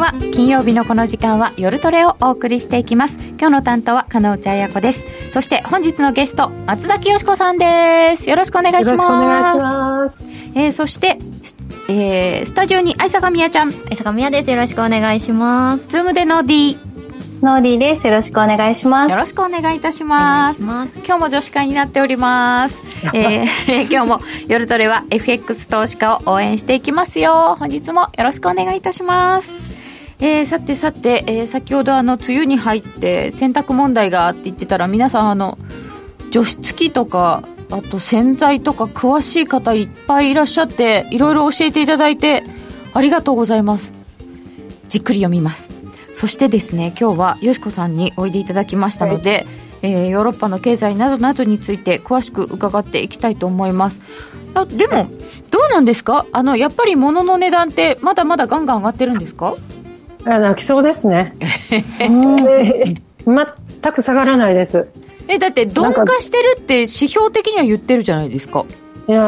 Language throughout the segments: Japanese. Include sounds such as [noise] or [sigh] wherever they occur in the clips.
は金曜日のこの時間は夜トレをお送りしていきます今日の担当は金内彩子ですそして本日のゲスト松崎美子さんですよろしくお願いしますよろしくお願いしますえー、そしてえー、スタジオに愛坂みやちゃん愛坂みやですよろしくお願いしますズームでの D ノーディーです。よろしくお願いします。よろしくお願いいたします。ます今日も女子会になっております。[laughs] えー、[laughs] 今日も夜トレは FX 投資家を応援していきますよ。本日もよろしくお願いいたします。えー、さてさて、えー、先ほどあの梅雨に入って洗濯問題があって言ってたら皆さんあの除湿機とかあと洗剤とか詳しい方いっぱいいらっしゃっていろいろ教えていただいてありがとうございます。じっくり読みます。そしてですね今日はよしこさんにおいでいただきましたので、はい、えー、ヨーロッパの経済などなどについて詳しく伺っていきたいと思います。あでもどうなんですか？あのやっぱり物の値段ってまだまだガンガン上がってるんですか？泣きそうですね。[laughs] 全く下がらないです。えだって鈍化してるって指標的には言ってるじゃないですか。いや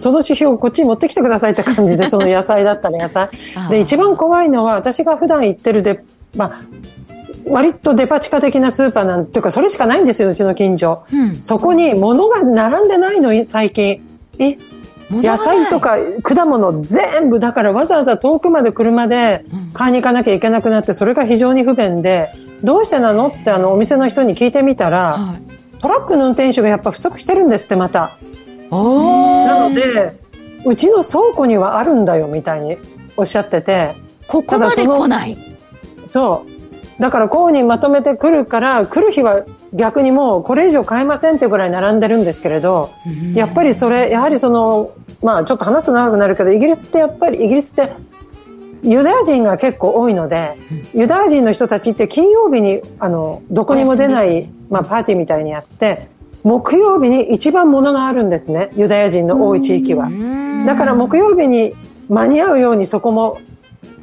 その指標こっちに持ってきてくださいって感じでその野菜だったら野菜。で一番怖いのは私が普段行ってるでまあ、割とデパ地下的なスーパーなんていうかそれしかないんですようちの近所、うん、そこに物が並んでないの最近。え野菜とか果物全部だからわざわざ遠くまで車で買いに行かなきゃいけなくなってそれが非常に不便でどうしてなのってあのお店の人に聞いてみたら、はい、トラックの運転手がやっぱ不足してるんですってまた。なのでうちの倉庫にはあるんだよみたいにおっしゃっててここまで来ない。そう。だからこうにまとめてくるから来る日は逆にもうこれ以上買えませんってぐらい並んでるんですけれど、やっぱりそれやはりそのまあちょっと話すと長くなるけどイギリスってやっぱりイギリスってユダヤ人が結構多いので、ユダヤ人の人たちって金曜日にあのどこにも出ない、まあ、パーティーみたいにやって木曜日に一番物があるんですねユダヤ人の多い地域は。だから木曜日に間に合うようにそこも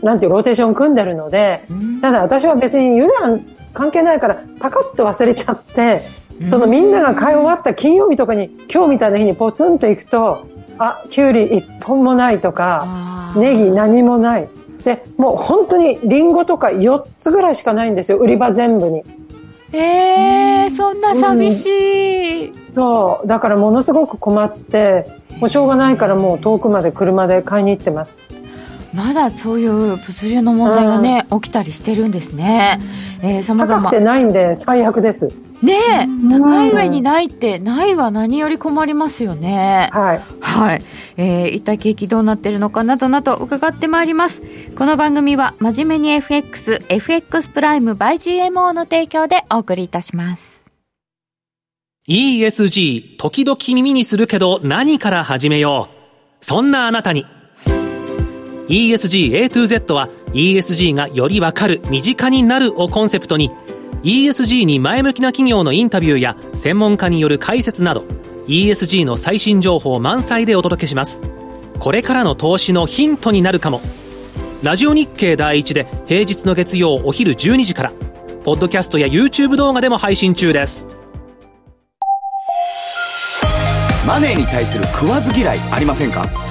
なんていうローテーション組んでるので、ただ私は別に油断関係ないからパカッと忘れちゃって、そのみんなが買い終わった金曜日とかに今日みたいな日にポツンと行くと、あ、きゅうり一本もないとか、ネギ何もない。で、もう本当にリンゴとか4つぐらいしかないんですよ、売り場全部に。えー、そんな寂しい、うん、そう。だからものすごく困ってもうしょうがないからもう遠くまで車で買いに行ってますまだそういう物流の問題がね、起きたりしてるんですね。えー、様々。高くてないんで最悪です。ねえ、高い上にないって、ないは何より困りますよね。はい。はい。えー、一体景気どうなってるのかなどなど伺ってまいります。この番組は、真面目に FX、FX プライム by GMO の提供でお送りいたします。ESG、時々耳にするけど何から始めよう。そんなあなたに。ESG A to Z は ESG がよりわかる、身近になるをコンセプトに ESG に前向きな企業のインタビューや専門家による解説など ESG の最新情報満載でお届けします。これからの投資のヒントになるかも。ラジオ日経第一で平日の月曜お昼12時から、ポッドキャストや YouTube 動画でも配信中です。マネーに対する食わず嫌いありませんか？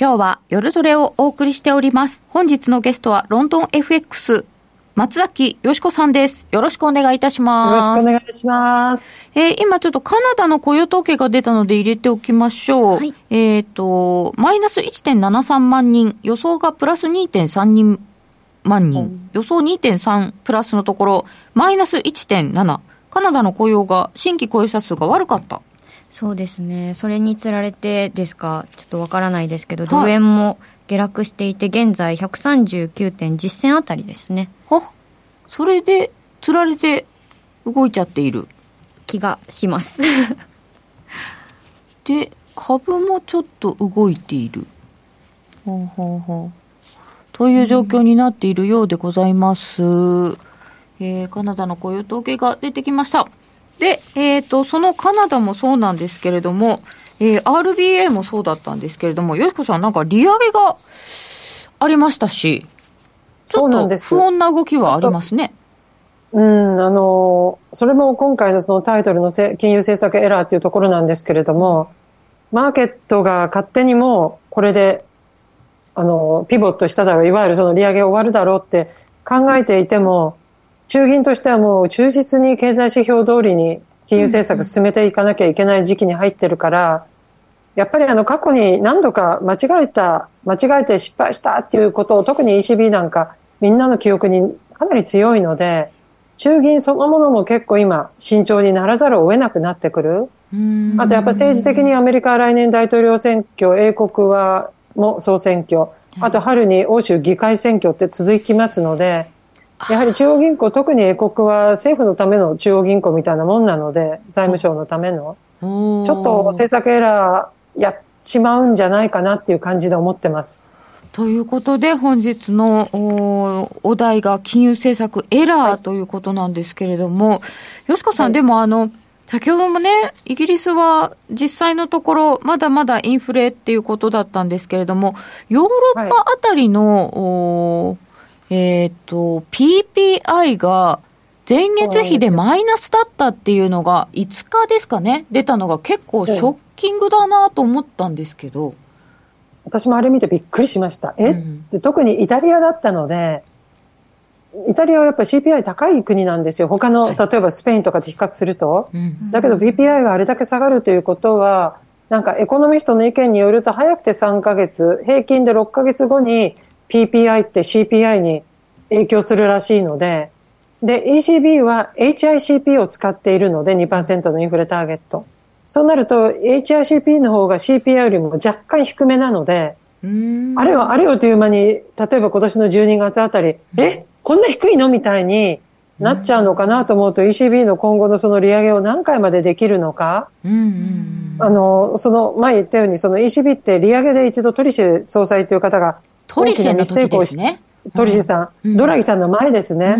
今日は夜トレをお送りしております。本日のゲストはロンドン FX 松崎よしこさんです。よろしくお願いいたします。よろしくお願いします。えー、今ちょっとカナダの雇用統計が出たので入れておきましょう。はい、えっ、ー、と、マイナス1.73万人、予想がプラス2.3人万人、うん、予想2.3プラスのところ、マイナス1.7。カナダの雇用が、新規雇用者数が悪かった。そうですね、それにつられてですか、ちょっとわからないですけど、ドル円も下落していて、現在139点実銭あたりですね。は？それでつられて動いちゃっている気がしますで、株もちょっと動いている。ほうほうほう。という状況になっているようでございます。えー、カナダの雇用統計が出てきました。で、えっ、ー、と、そのカナダもそうなんですけれども、えー、RBA もそうだったんですけれども、よしこさん、なんか利上げがありましたし、ちょっと不穏な動きはありますね。うん、あの、それも今回のそのタイトルの金融政策エラーっていうところなんですけれども、マーケットが勝手にもこれで、あの、ピボットしただろう、いわゆるその利上げ終わるだろうって考えていても、中銀としてはもう忠実に経済指標通りに金融政策進めていかなきゃいけない時期に入ってるから、やっぱりあの過去に何度か間違えた、間違えて失敗したっていうことを特に ECB なんかみんなの記憶にかなり強いので、中銀そのものも結構今慎重にならざるを得なくなってくる。あとやっぱ政治的にアメリカは来年大統領選挙、英国はも総選挙、あと春に欧州議会選挙って続きますので、やはり中央銀行、特に英国は政府のための中央銀行みたいなもんなので、財務省のための、ちょっと政策エラーやっちまうんじゃないかなっていう感じで思ってます。ということで、本日のお題が金融政策エラーということなんですけれども、よしこさん、はい、でもあの、先ほどもね、イギリスは実際のところ、まだまだインフレっていうことだったんですけれども、ヨーロッパあたりの、はいえっ、ー、と、PPI が前月比でマイナスだったっていうのが5日ですかね、出たのが結構ショッキングだなと思ったんですけど。私もあれ見てびっくりしました。え、うん、特にイタリアだったので、イタリアはやっぱり CPI 高い国なんですよ。他の、例えばスペインとかと比較すると。だけど PPI があれだけ下がるということは、なんかエコノミストの意見によると早くて3ヶ月、平均で6ヶ月後に PPI って CPI に影響するらしいので、で、ECB は HICP を使っているので2%のインフレターゲット。そうなると HICP の方が CPI よりも若干低めなので、あれはあれよという間に、例えば今年の12月あたり、え？こんな低いの？みたいになっちゃうのかなと思うと ECB の今後のその利上げを何回までできるのか、あの、その前言ったようにその ECB って利上げで一度トリシェ総裁という方がトリシェの時ですね。トリシェさん、うん、ドラギさんの前ですね。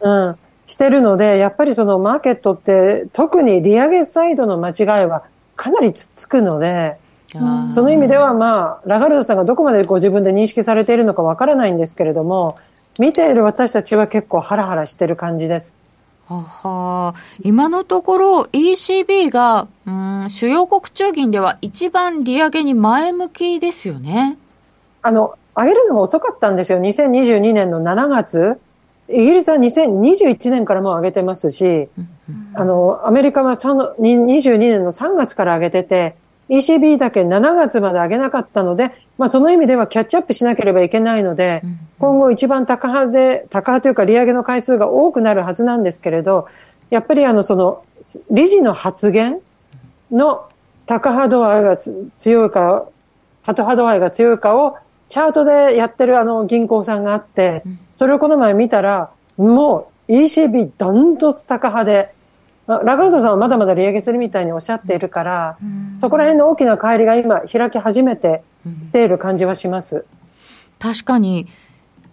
うん、うん、してるので、やっぱりそのマーケットって、特に利上げサイドの間違いはかなりつつくので、その意味ではまあ、ラガルドさんがどこまでご自分で認識されているのかわからないんですけれども、見ている私たちは結構ハラハラしてる感じです。はは今のところ ECB が、うん、主要国中銀では一番利上げに前向きですよね。あの、上げるのが遅かったんですよ。2022年の7月。イギリスは2021年からもう上げてますし、あの、アメリカは22年の3月から上げてて、ECB だけ7月まで上げなかったので、まあその意味ではキャッチアップしなければいけないので、今後一番高派で、高派というか利上げの回数が多くなるはずなんですけれど、やっぱりあのその理事の発言の高派度合いが強いか、ハト派度合いが強いかをチャートでやってるあの銀行さんがあって、それをこの前見たら、もう ECB どんどん高派で、ラガードさんはまだまだ利上げするみたいにおっしゃっているから、そこら辺の大きな帰りが今開き始めてきている感じはします。確かに、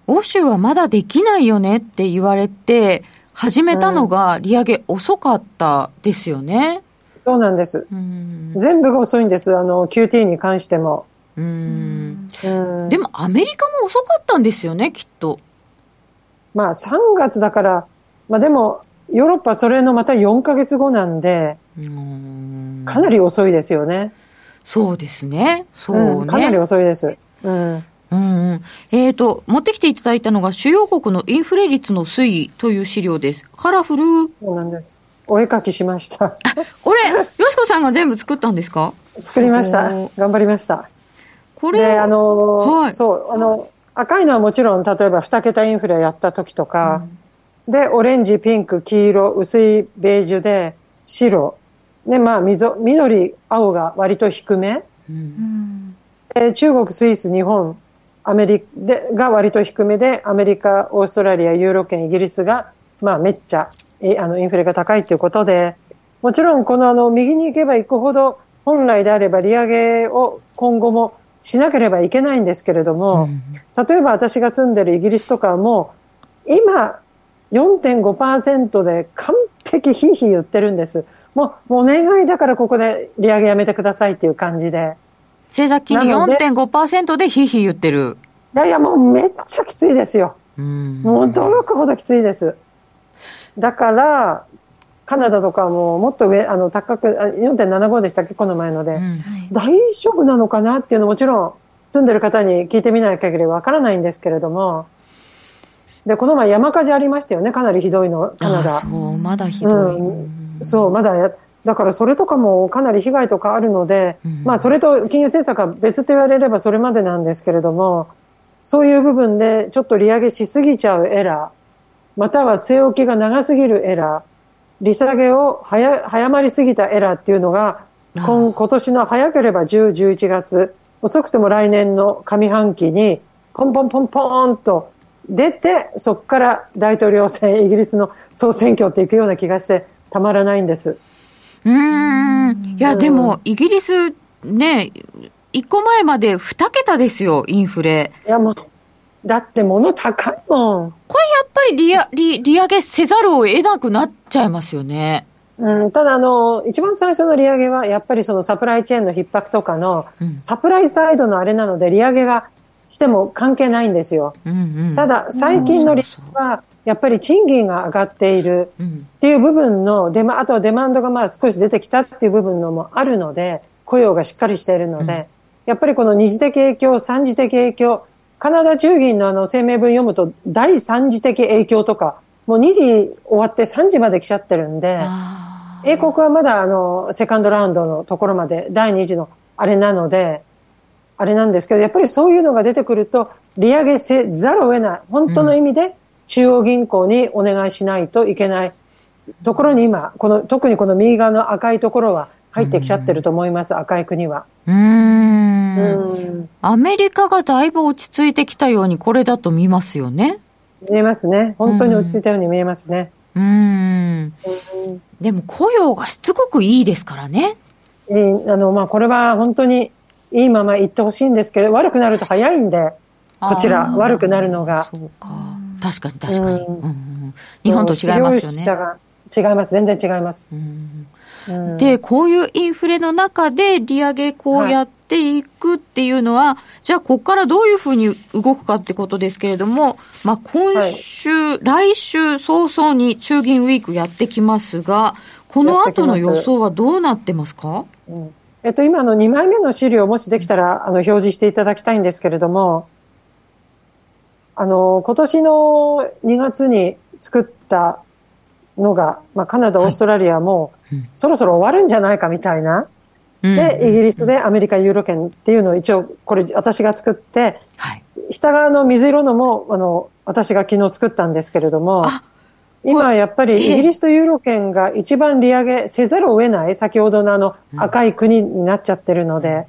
欧州はまだできないよねって言われて、始めたのが利上げ遅かったですよね。うん、そうなんです。全部が遅いんです。あの、QT に関しても。うんでもアメリカも遅かったんですよね、きっと。まあ3月だから、まあでもヨーロッパそれのまた4か月後なんで、かなり遅いですよね。そうですね。そうね、うん、かなり遅いです。うん。うん、えっ、ー、と、持ってきていただいたのが、主要国のインフレ率の推移という資料です。カラフル。そうなんです。お絵描きしました。これ、よしこさんが全部作ったんですか？作りました。頑張りました。これで、あの、はい、そう、あの、赤いのはもちろん、例えば2桁インフレやった時とか、うん、で、オレンジ、ピンク、黄色、薄いベージュで、白。で、まあ、緑、青が割と低め。うん、で中国、スイス、日本、アメリカでが割と低めで、アメリカ、オーストラリア、ユーロ圏、イギリスが、まあ、めっちゃ、えあの、インフレが高いということで、もちろん、このあの、右に行けば行くほど、本来であれば利上げを今後もしなければいけないんですけれども、例えば私が住んでるイギリスとかはもう、今、4.5%で完璧ひいひい言ってるんです。もう、もうお願いだからここで利上げやめてくださいっていう感じで。政策金利4.5%でひいひい言ってる。いやいや、もうめっちゃきついですよ。もう驚くほどきついです。だから、カナダとかももっと上、あの、高く、あ4.75でしたっけ？この前ので、大丈夫なのかなっていうのももちろん住んでる方に聞いてみない限りわからないんですけれども、で、この前山火事ありましたよね？かなりひどいの、カナダ。そう、まだひどい。うん、そう、まだや、だからそれとかもかなり被害とかあるので、まあそれと金融政策は別と言われればそれまでなんですけれども、そういう部分でちょっと利上げしすぎちゃうエラー、または据え置きが長すぎるエラー、利下げを早早まりすぎたエラーっていうのが、今今年の早ければ10、11月、遅くても来年の上半期に、ポンポンポンポーンと出て、そこから大統領選、イギリスの総選挙っていくような気がして、たまらないんです。うん。いや、でも、イギリス、ね、一個前まで2桁ですよ、インフレ。いや、もう、だって物高いもん。これやっぱり利利利上げせざるを得なくなっちゃいますよね。うん、ただあの、一番最初の利上げは、やっぱりそのサプライチェーンの逼迫とかの、サプライサイドのあれなので、利上げがしても関係ないんですよ。うんうん、ただ、最近の利上げは、やっぱり賃金が上がっているっていう部分の、デマ、あとはデマンドがまあ少し出てきたっていう部分のもあるので、雇用がしっかりしているので、うん、やっぱりこの二次的影響、三次的影響、カナダ中銀のあの声明文読むと、第三次的影響とか、もう2時終わって3時まで来ちゃってるんで、英国はまだあの、セカンドラウンドのところまで、第2次のあれなので、あれなんですけど、やっぱりそういうのが出てくると、利上げせざるを得ない。本当の意味で、中央銀行にお願いしないといけないところに今、この、特にこの右側の赤いところは入ってきちゃってると思います、赤い国は。うん。アメリカがだいぶ落ち着いてきたように、これだと見ますよね。見えますね。本当に落ち着いたように見えますね。うん。でも雇用がしつこくいいですからね。いいあの、まあ、これは本当にいいまま言ってほしいんですけど、悪くなると早いんで、こちら、悪くなるのが。そうか。確かに確かに。うんうん、日本と違いますよね。違います。全然違います。うん、で、こういうインフレの中で利上げこうやっていくっていうのは、はい、じゃあここからどういうふうに動くかってことですけれども、まあ今週、はい、来週早々に中銀ウィークやってきますが、この後の予想はどうなってますか？うん、えっと、今の2枚目の資料もしできたら、あの、表示していただきたいんですけれども、あの、今年の2月に作ったのが、まあ、カナダ、オーストラリアも、そろそろ終わるんじゃないかみたいな。で、イギリスでアメリカユーロ圏っていうのを一応、これ私が作って、はい、下側の水色のも、あの、私が昨日作ったんですけれども、今やっぱりイギリスとユーロ圏が一番利上げせざるを得ない、先ほどのあの赤い国になっちゃってるので、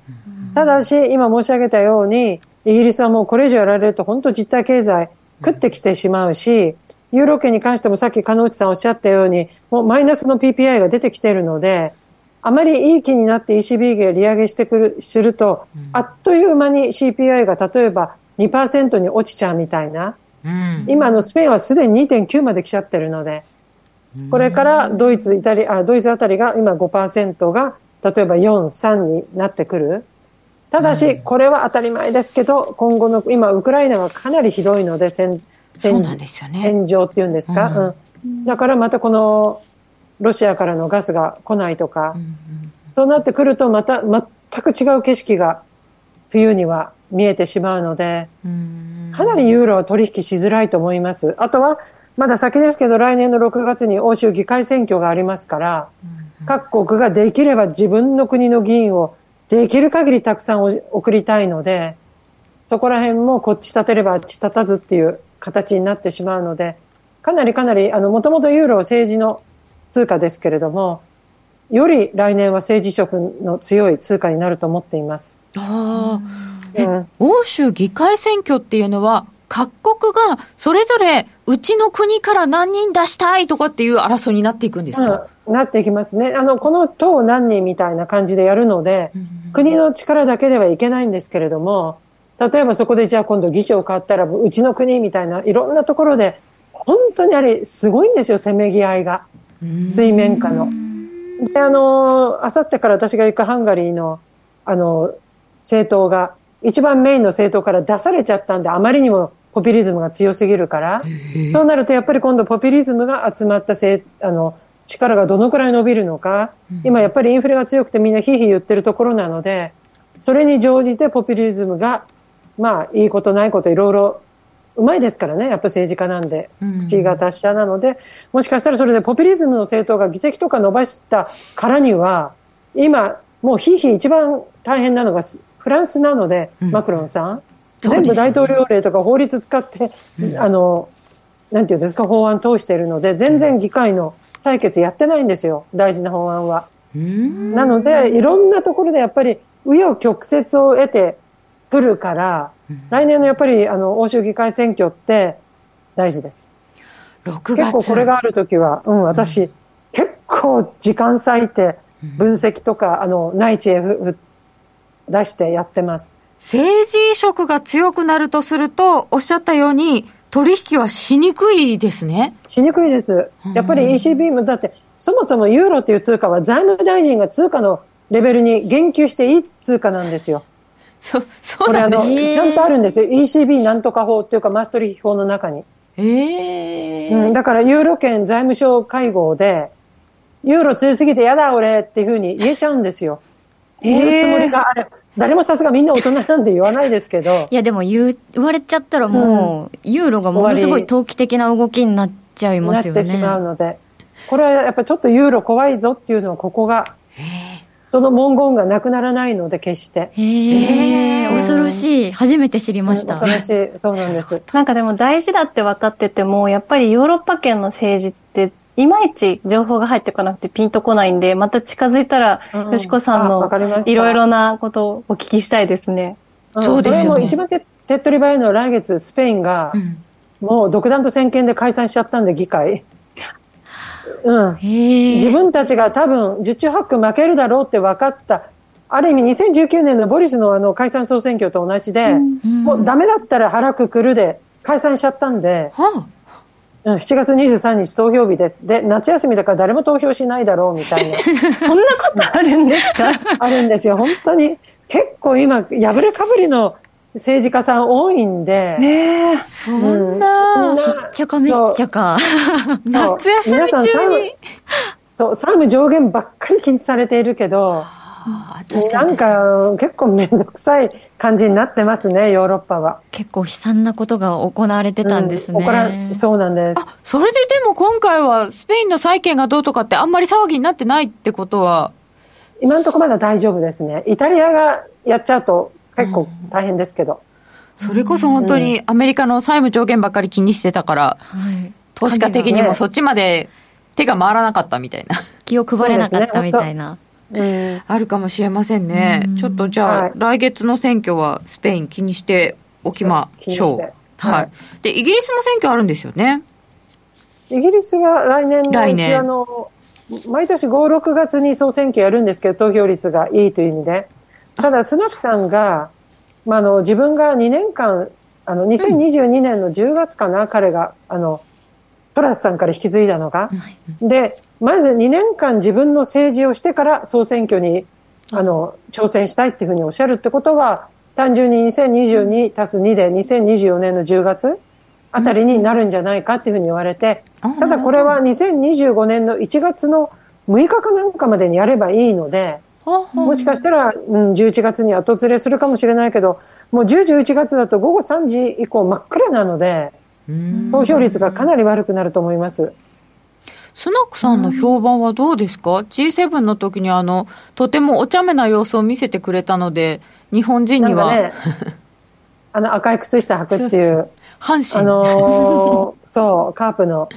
ただし、今申し上げたように、イギリスはもうこれ以上やられると本当実体経済食ってきてしまうし、ユーロ圏に関してもさっき金内さんおっしゃったように、もうマイナスの PPI が出てきているので、あまりいい気になって ECB が利上げしてくる、すると、あっという間に CPI が例えば2%に落ちちゃうみたいな。今のスペインはすでに2.9まで来ちゃってるので、これからドイツ、イタリア、ドイツあたりが今5%が、例えば4、3になってくる。ただし、これは当たり前ですけど、今後の、今、ウクライナはかなりひどいので、戦、戦、ね、戦場っていうんですか、うん、うん。だからまたこの、ロシアからのガスが来ないとか、うんうん、そうなってくると、また全く違う景色が冬には見えてしまうので、かなりユーロは取引しづらいと思います。あとは、まだ先ですけど、来年の6月に欧州議会選挙がありますから、各国ができれば自分の国の議員をできる限りたくさん送りたいので、そこら辺もこっち立てればあっち立たずっていう形になってしまうので、かなりかなり、あの、もともとユーロは政治の通貨ですけれども、より来年は政治色の強い通貨になると思っています。ああ、うん、欧州議会選挙っていうのは、各国がそれぞれうちの国から何人出したいとかっていう争いになっていくんですか、うん、なっていきますね。あの、この党何人みたいな感じでやるので、うん、国の力だけではいけないんですけれども、例えばそこでじゃあ今度議長変わったらうちの国みたいないろんなところで本当にあれすごいんですよ、せめぎ合いが。水面下の。で、あの、あさってから私が行くハンガリーの、あの、政党が、一番メインの政党から出されちゃったんで、あまりにもポピュリズムが強すぎるから、そうなるとやっぱり今度ポピュリズムが集まったせあの、力がどのくらい伸びるのか、今やっぱりインフレが強くてみんなひいひい言ってるところなので、それに乗じてポピュリズムが、まあ、いいことないこといろいろうまいですからね、やっぱ政治家なんで、口が達者なので、もしかしたらそれでポピュリズムの政党が議席とか伸ばしたからには、今、もうひいひい一番大変なのがフランスなので、うん、マクロンさん、全部大統領令とか法律使って、うん、あの、なんていうんですか、法案通しているので、全然議会の採決やってないんですよ、大事な法案は。なので、いろんなところでやっぱり、紆余曲折を得てくるから、来年のやっぱりあの欧州議会選挙って大事です。6月結構これがあるときは、うん、私、うん、結構時間割いて分析とか、あの内地へ出してやってます。政治色が強くなるとすると、おっしゃったように、取引はしにくいですね。しにくいです。やっぱり ECB も、だって、そもそもユーロという通貨は財務大臣が通貨のレベルに言及していい通貨なんですよ。そ、そうなんですね。ちゃんとあるんですよ。ECB なんとか法っていうか、マストリヒ法の中に。ええー、うん。だから、ユーロ圏財務省会合で、ユーロ強すぎて嫌だ俺っていうふうに言えちゃうんですよ。言うつもりがある。誰もさすがみんな大人なんで言わないですけど。いや、でも言う、言われちゃったらもう、うん、ユーロがものすごい投機的な動きになっちゃいますよね。なってしまうので。これはやっぱちょっとユーロ怖いぞっていうのはここがその文言がなくならないので、決して。へえ、恐ろしい。初めて知りました。恐ろしい。そうなんです。なんかでも大事だって分かってても、やっぱりヨーロッパ圏の政治って、いまいち情報が入ってこなくてピンとこないんで、また近づいたら、よしこさんのいろいろなことをお聞きしたいですね。そうですよ、ね、一番手っ取り早いのは来月スペインが、もう独断と専権で解散しちゃったんで、議会。うん、自分たちが多分十中八九負けるだろうって分かったある意味2019年のボリスのあの解散総選挙と同じで、うん、もうダメだったら腹くくるで解散しちゃったんで、はあ、7月23日投票日です。で、夏休みだから誰も投票しないだろうみたいな。[laughs] そんなことあるんですか？[laughs] あるんですよ。本当に。結構今、破れかぶりの政治家さん多いんで。ねえ。そんな、ひっちゃかめっちゃか。[laughs] 夏休み中に。そう、債務上限ばっかり禁止されているけど、なんか結構めんどくさい感じになってますね、ヨーロッパは。結構悲惨なことが行われてたんですね。うん、そうなんです。あ、それででも今回はスペインの債券がどうとかってあんまり騒ぎになってないってことは今のところまだ大丈夫ですね。イタリアがやっちゃうと結構大変ですけど。それこそ本当にアメリカの債務上限ばっかり気にしてたから、投資家的にもそっちまで手が回らなかったみたいな。気を配れなかったみたいな。ね、あるかもしれませんね。ちょっとじゃあ、はい、来月の選挙はスペイン気にしておきましょう。はい、で、イギリスも選挙あるんですよね。イギリスが来年の来年あの、毎年5、6月に総選挙やるんですけど、投票率がいいという意味で。ただ、スナクさんが、まあ、あの自分が2年間、あの2022年の10月かな、うん、彼があのトラスさんから引き継いだのが、でまず2年間自分の政治をしてから総選挙にあの挑戦したいっていうふうにおっしゃるってことは単純に2022足す2で2024年の10月あたりになるんじゃないかっていうふうに言われて、ただこれは2025年の1月の6日かなんかまでにやればいいので、もしかしたら、うん、11月に後連れするかもしれないけど、もう10、11月だと午後3時以降真っ暗なので、投票率がかなり悪くなると思います。スナックさんの評判はどうですか ?G7 の時にあの、とてもお茶目な様子を見せてくれたので、日本人には。ね、あの赤い靴下履くっていう。阪神。あのー、そう、カープの。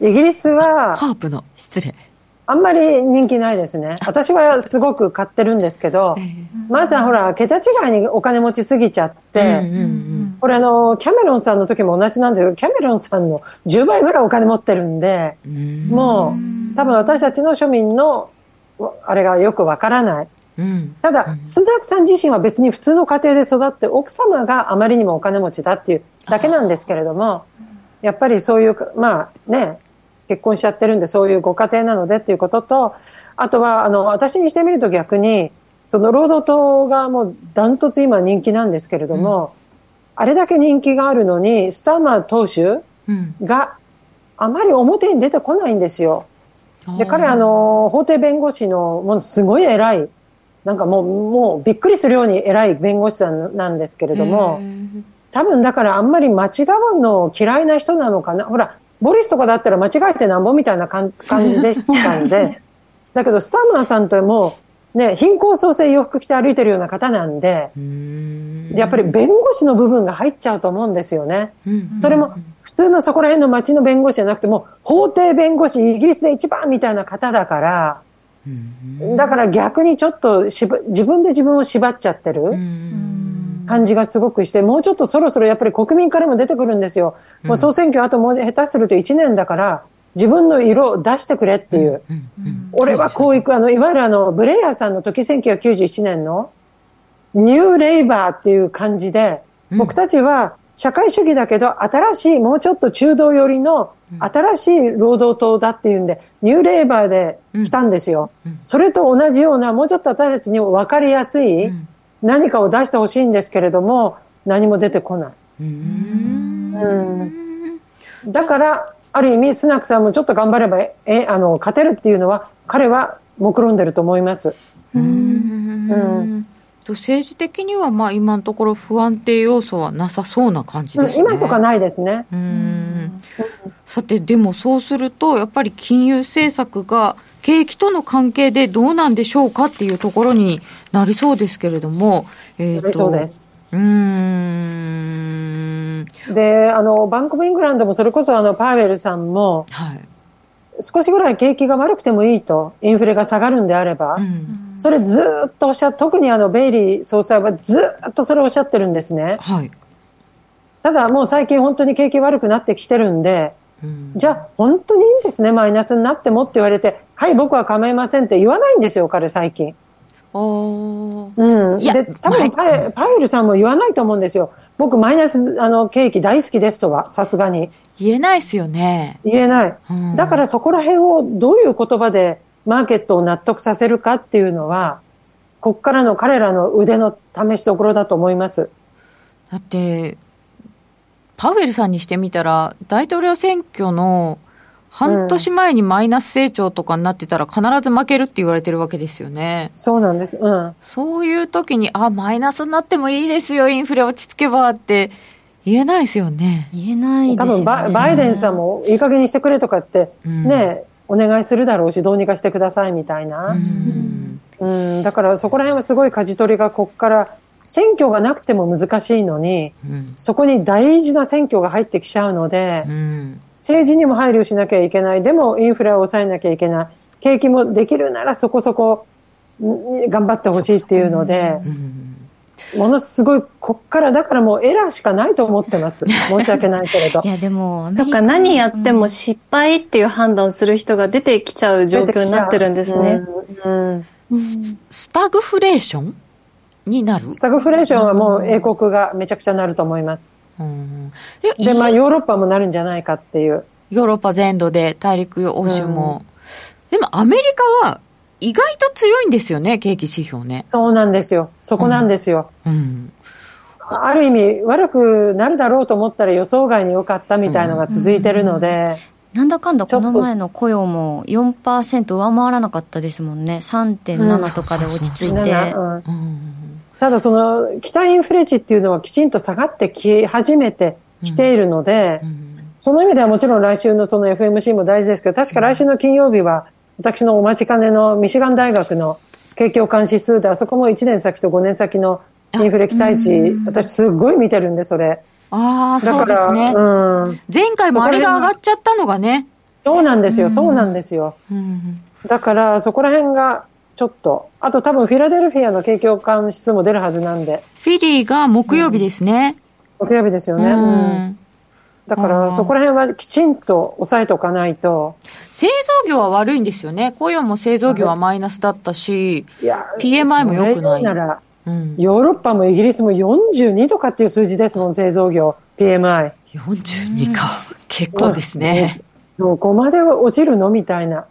イギリスは。カープの、失礼。あんまり人気ないですね。私はすごく買ってるんですけど、まずはほら、桁違いにお金持ちすぎちゃって、これあの、キャメロンさんの時も同じなんだけど、キャメロンさんの10倍ぐらいお金持ってるんで、もう、多分私たちの庶民の、あれがよくわからない。うん、ただ、スナクさん自身は別に普通の家庭で育って奥様があまりにもお金持ちだっていうだけなんですけれどもやっぱりそういうまあね結婚しちゃってるんでそういうご家庭なのでっていうこととあとはあの私にしてみると逆にその労働党がもうダントツ今人気なんですけれども、うん、あれだけ人気があるのにスターマー党首があまり表に出てこないんですよ。で彼あの法廷弁護士のもうすごい偉いなんかもうもうびっくりするように偉い弁護士さんなんですけれども多分だからあんまり間違うの嫌いな人なのかな。ほらボリスとかだったら間違えてなんぼみたいな感じでしたんで。[laughs] だけどスターマーさんってもうね貧困創生洋服着て歩いてるような方なんでやっぱり弁護士の部分が入っちゃうと思うんですよね。それも普通のそこら辺の町の弁護士じゃなくても法廷弁護士イギリスで一番みたいな方だから、だから逆にちょっと自分で自分を縛っちゃってる感じがすごくして、もうちょっとそろそろやっぱり国民からも出てくるんですよ。もう総選挙あともう下手すると1年だから、自分の色を出してくれっていう。俺はこういく、あの、いわゆるあの、ブレイヤーさんの時1991年のニューレイバーっていう感じで、僕たちは社会主義だけど、新しい、もうちょっと中道寄りの新しい労働党だっていうんで、ニューレーバーで来たんですよ。それと同じような、もうちょっと私たちに分かりやすい何かを出してほしいんですけれども、何も出てこない。うんだから、ある意味、スナクさんもちょっと頑張れば、え、あの、勝てるっていうのは、彼は目論んでると思います。うんうん政治的にはまあ今のところ不安定要素はなさそうな感じですね。今とかないですね。うんさて、でもそうすると、やっぱり金融政策が景気との関係でどうなんでしょうかっていうところになりそうですけれども、えー、そうです。うん。で、あの、バンコブイングランドもそれこそあの、パウエルさんも、はい。少しぐらい景気が悪くてもいいと、インフレが下がるんであれば、うん、それずっとおっしゃ特にあのベイリー総裁はずっとそれをおっしゃってるんですね。はい、ただもう最近本当に景気悪くなってきてるんで、うん、じゃあ本当にいいんですね、マイナスになってもって言われて、はい、僕は構いませんって言わないんですよ、彼最近。おうん。で、多分パエ、パエルさんも言わないと思うんですよ。僕、マイナス、あの、景気大好きですとは、さすがに。言えないですよね。言えない。うん、だからそこら辺をどういう言葉でマーケットを納得させるかっていうのは、こっからの彼らの腕の試しどころだと思います。だって、パウエルさんにしてみたら、大統領選挙の半年前にマイナス成長とかになってたら必ず負けるって言われてるわけですよね。そうなんです。うん。そういう時に、あ、マイナスになってもいいですよ、インフレ落ち着けばって言えないですよね。言えないですよね。多分バイデンさんもいい加減にしてくれとかって、ね、お願いするだろうし、どうにかしてくださいみたいな。うん、だからそこら辺はすごい舵取りがここから選挙がなくても難しいのに、うん、そこに大事な選挙が入ってきちゃうので、うん、政治にも配慮しなきゃいけない。でもインフレを抑えなきゃいけない。景気もできるならそこそこ頑張ってほしいっていうので、うんものすごい、こっからだからもうエラーしかないと思ってます。申し訳ないけれど。いやでも、そっか、何やっても失敗っていう判断する人が出てきちゃう状況になってるんですね。うんスタグフレーションになる？スタグフレーションはもう英国がめちゃくちゃなると思います。うん、で、まあヨーロッパもなるんじゃないかっていう。ヨーロッパ全土で大陸欧州も。うん、でもアメリカは意外と強いんですよね、景気指標ね。そうなんですよ。そこなんですよ。うん、うん。ある意味悪くなるだろうと思ったら予想外に良かったみたいのが続いてるので、なんだかんだこの前の雇用も4%上回らなかったですもんね。3.7とかで落ち着いて、うん。うん、ただその期待インフレ値っていうのはきちんと下がってき始めてきているので、うん、その意味ではもちろん来週のその FMC も大事ですけど確か来週の金曜日は私のお待ちかねのミシガン大学の景況監視数で、あそこも1年先と5年先のインフレ期待値、私すごい見てるんで、それ。ああ、そうですね。うん。前回もあれが上がっちゃったのがね。そうなんですよ、そうなんですよ。だから、そこら辺が、ちょっと。あと多分フィラデルフィアの景況感指数も出るはずなんで。フィリーが木曜日ですね。木曜日ですよね。うん。だからそこら辺はきちんと抑えておかないと。製造業は悪いんですよね。雇用も製造業はマイナスだったし、PMI も良くない。なら、うん、ヨーロッパもイギリスも42とかっていう数字ですもん、製造業、PMI。42か。結構ですね。どこまで落ちるの？みたいな。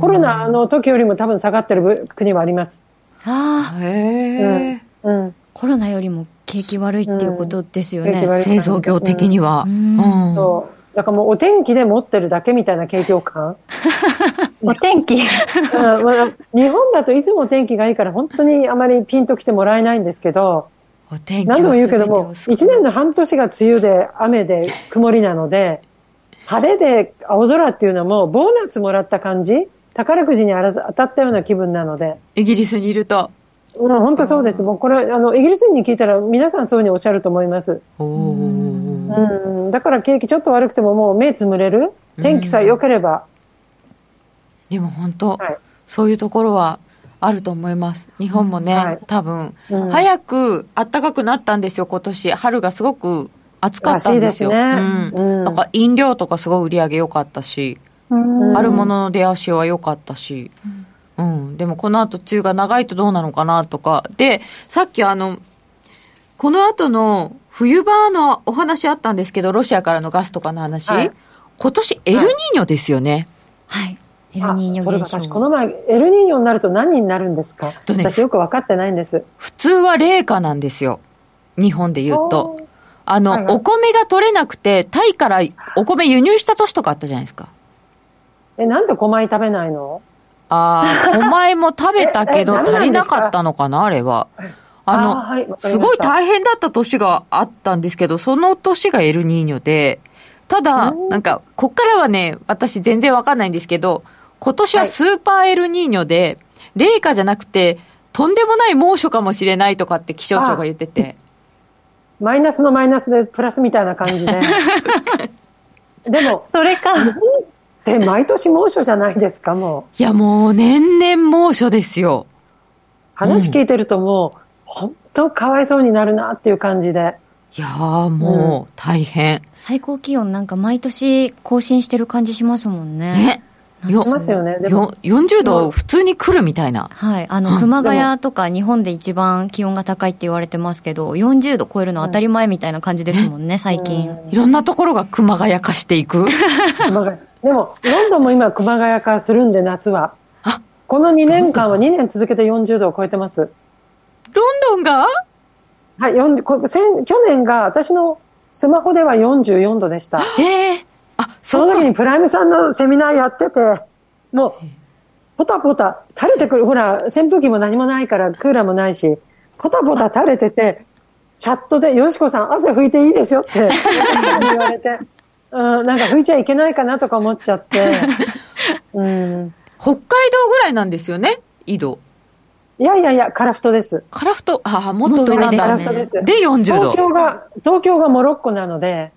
コロナの時よりも多分下がってる国はあります。ああ。へえ、うん。コロナよりも景気悪いっていうことですよね。うん、製造業的には。うん、そう。だからもうお天気で持ってるだけみたいな景況感。[laughs] お天気、うんまあ、日本だといつもお天気がいいから本当にあまりピンときてもらえないんですけど、お天気何度も言うけども、1年の半年が梅雨で雨で曇りなので、晴れで青空っていうのもボーナスもらった感じ？宝くじに当たったような気分なので。イギリスにいると。うん、本当そうです。もうこれ、あの、イギリス人に聞いたら皆さんそういうふうにおっしゃると思います。うん、だから景気ちょっと悪くてももう目つむれる天気さえ良ければ。でも本当、はい、そういうところはあると思います。日本もね、はい、多分、うん、早く暖かくなったんですよ、今年。春がすごく暑かったんですよ。すね、うん。なんか飲料とかすごい売り上げ良かったし、あるものの出足は良かったし。うんうん、でもこの後梅雨が長いとどうなのかなとか。で、さっきあの、この後の冬場のお話あったんですけど、ロシアからのガスとかの話。はい、今年エルニーニョですよね。はい。エルニーニョ現象。この前、エルニーニョになると何になるんですか、ね、私よく分かってないんです。普通は冷夏なんですよ。日本で言うと。あの、はいはい、お米が取れなくて、タイからお米輸入した年とかあったじゃないですか。え、なんで米食べないの？ああ、お前も食べたけど足りなかったのかな、あれは。あの、はい、すごい大変だった年があったんですけど、その年がエルニーニョで、ただ、なんか、こっからはね、私全然わかんないんですけど、今年はスーパーエルニーニョで、冷夏じゃなくて、とんでもない猛暑かもしれないとかって気象庁が言ってて。マイナスのマイナスでプラスみたいな感じで。[laughs] でも、それか。で、毎年猛暑じゃないですか、もう。いや、もう年々猛暑ですよ。話聞いてるともう、うん、本当かわいそうになるなっていう感じで。いやー、もう大変、うん、最高気温なんか毎年更新してる感じしますもんね。ね。よますよね。でも40度普通に来るみたいな。はい。あの、熊谷とか日本で一番気温が高いって言われてますけど、40度超えるの当たり前みたいな感じですもんね、最近。いろんなところが熊谷化していく。熊谷。でも、ロンドンも今、熊谷化するんで、夏は。この2年間は2年続けて40度を超えてます。ロンドンが？はい、去年が私のスマホでは44度でした。ええー、あ、その時にプライムさんのセミナーやってて、もう、ポタポタ垂れてくる。ほら、扇風機も何もないから、クーラーもないし、ポタポタ垂れてて、チャットで、よしこさん、汗拭いていいですよって言われて。[laughs] うん、なんか拭いちゃいけないかなとか思っちゃって。[laughs] うん、北海道ぐらいなんですよね、井戸。いやいやいや、カラフトです。カラフト、ああ、もっと上なんだ。カラフトです。で40度。東京が、東京がモロッコなので、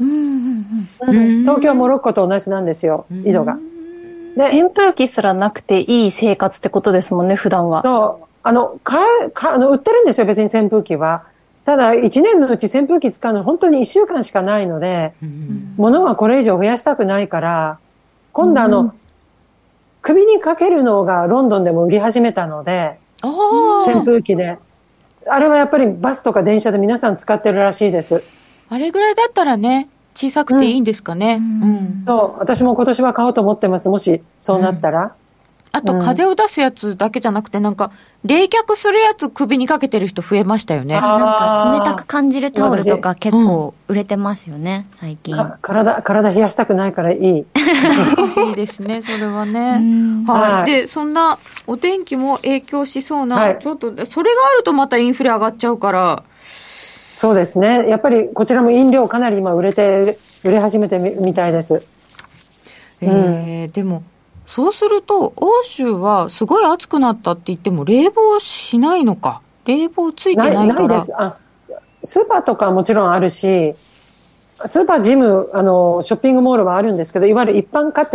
東京はモロッコと同じなんですよ、井戸が。で、扇風機すらなくていい生活ってことですもんね、普段は。そう。あの、か、か、あの、売ってるんですよ、別に扇風機は。ただ、1年のうち扇風機使うの本当に1週間しかないので、うん、物はこれ以上増やしたくないから、今度あの、うん、首にかけるのがロンドンでも売り始めたので、扇風機で。あれはやっぱりバスとか電車で皆さん使ってるらしいです。あれぐらいだったらね、小さくていいんですかね。うん。そう、私も今年は買おうと思ってます。もしそうなったら。あと、風を出すやつだけじゃなくて、なんか、冷却するやつ首にかけてる人増えましたよね。なんか、冷たく感じるタオルとか結構売れてますよね、うん、最近。体、体冷やしたくないからいい。[laughs] 難しいですね、それはね。はい。で、そんなお天気も影響しそうな、はい、ちょっと、それがあるとまたインフレ上がっちゃうから。そうですね。やっぱりこちらも飲料かなり今売れて、売れ始めてみみたいです。えー、うん、でも、そうすると、欧州はすごい暑くなったって言っても、冷房しないのか？冷房ついてないから。ですあスーパーとかはもちろんあるし、スーパー、ジム、あの、ショッピングモールはあるんですけど、いわゆる一般家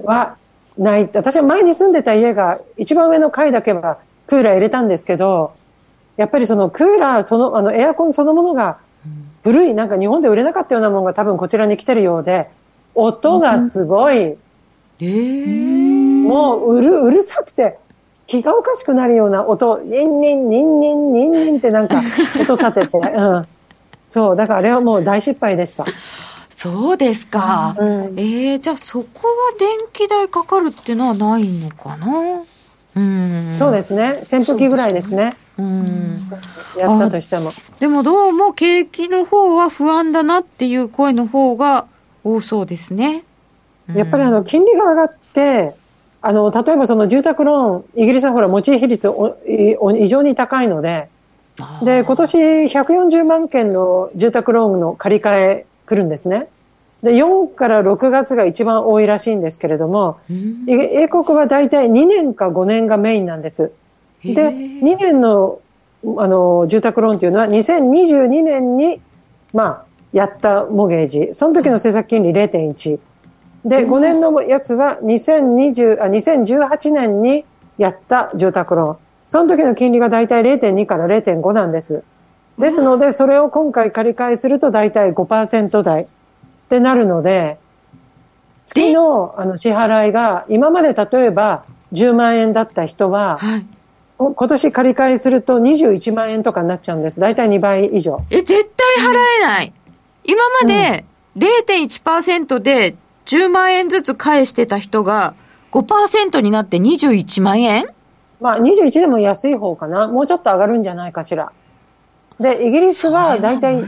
庭はない。私は前に住んでた家が、一番上の階だけはクーラー入れたんですけど、やっぱりそのクーラー、その、あの、エアコンそのものが古い、なんか日本で売れなかったようなものが多分こちらに来てるようで、音がすごい、えー、もううる、うるさくて、気がおかしくなるような音、ニンニン、ニンニン、ニンニンってなんか [laughs] 音立てて、うん。そう、だからあれはもう大失敗でした。そうですか。うん、えー、じゃあそこは電気代かかるっていうのはないのかな？うん。そうですね。扇風機ぐらいですね。うん。やったとしても。でもどうも景気の方は不安だなっていう声の方が多そうですね。やっぱりあの、金利が上がって、あの、例えばその住宅ローン、イギリスはほら持ち比率おお異常に高いので、で、今年140万件の住宅ローンの借り換え来るんですね。で、4から6月が一番多いらしいんですけれども、英国は大体2年か5年がメインなんです。で、2年のあの住宅ローンというのは2022年に、まあ、やったモゲージ。その時の政策金利0.1。で、5年のやつは2020あ2018年にやった住宅ローン。その時の金利が大体0.2から0.5なんです。ですので、それを今回借り換えすると大体5%台ってなるので、月のあの支払いが今まで例えば10万円だった人は、はい、今年借り換えすると21万円とかになっちゃうんです。大体2倍以上。え、絶対払えない。今まで0.1%で10万円ずつ返してた人が5%になって21万円？まあ21でも安い方かな。もうちょっと上がるんじゃないかしら。で、イギリスは大体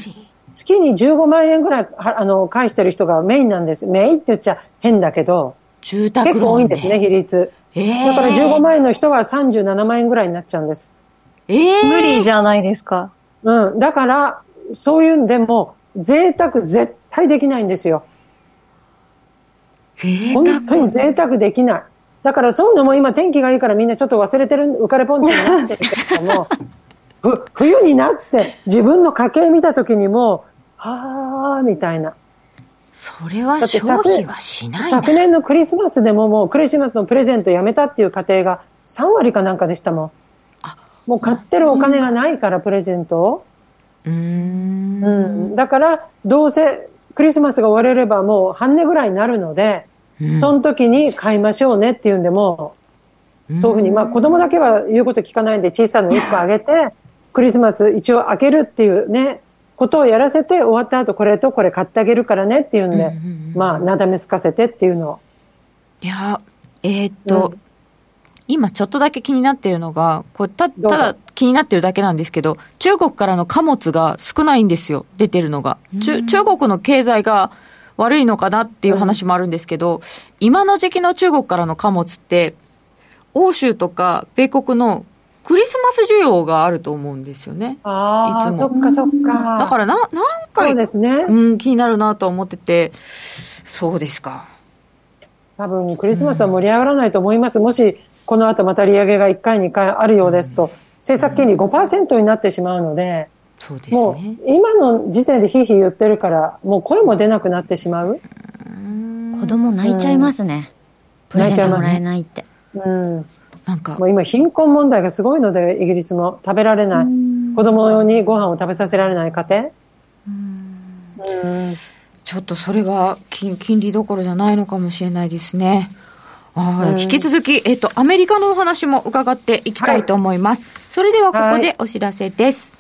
月に15万円ぐらいあの返してる人がメインなんです。メインって言っちゃ変だけど。住宅結構多いんですね、比率。えー、だから15万円の人は37万円ぐらいになっちゃうんです。えー、無理じゃないですか。うん。だから、そういうんでも、贅沢絶対できないんですよ。本当に贅沢できない。だからそういうのも今天気がいいからみんなちょっと忘れてる、浮かれポンチになってるけども、[laughs] ふ冬になって自分の家計見た時にも、はあみたいな。それは消費はしない昨年のクリスマスでももうクリスマスのプレゼントやめたっていう家庭が3割かなんかでしたもん。もう買ってるお金がないからプレゼントを。うんうん、だからどうせクリスマスが終われればもう半値ぐらいになるので、うん、その時に買いましょうねっていうんでも、そういうふうに、まあ子供だけは言うこと聞かないんで小さなの1個あげて、クリスマス一応開けるっていうね、ことをやらせて終わった後これとこれ買ってあげるからねっていうんで、まあなだめすかせてっていうのを。いや、えー、っと、うん、今ちょっとだけ気になってるのが、これたただ気になってるだけなんですけど、中国からの貨物が少ないんですよ、出てるのが。中中国の経済が悪いのかなっていう話もあるんですけど、うん、今の時期の中国からの貨物って、欧州とか米国のクリスマス需要があると思うんですよね。ああ、そっかそっか。だからな、なんか、そうですね。うん、気になるなと思ってて、そうですか。多分、クリスマスは盛り上がらないと思います。うん、もし、この後また利上げが1回、2回あるようですと、政策金利5%になってしまうので、そうですね、もう今の時点でひいひい言ってるから、もう声も出なくなってしまう。子供泣いちゃいますね。プレゼントもらえないって。うん。なんか。もう今貧困問題がすごいので、イギリスも食べられない。子供用にご飯を食べさせられない家庭。うんちょっとそれは金金利どころじゃないのかもしれないですね。あ引き続き、えっと、アメリカのお話も伺っていきたいと思います。はい、それではここでお知らせです。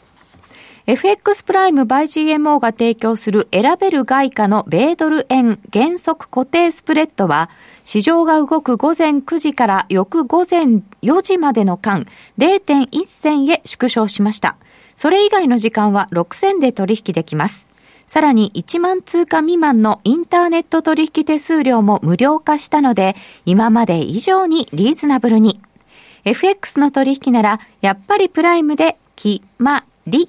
はい、FX プライム by GMO が提供する選べる外貨の米ドル円原則固定スプレッドは、市場が動く午前9時から翌午前4時までの間、0.1銭へ縮小しました。それ以外の時間は6銭で取引できます。さらに1万通貨未満のインターネット取引手数料も無料化したので、今まで以上にリーズナブルに。FX の取引なら、やっぱりプライムで決まり。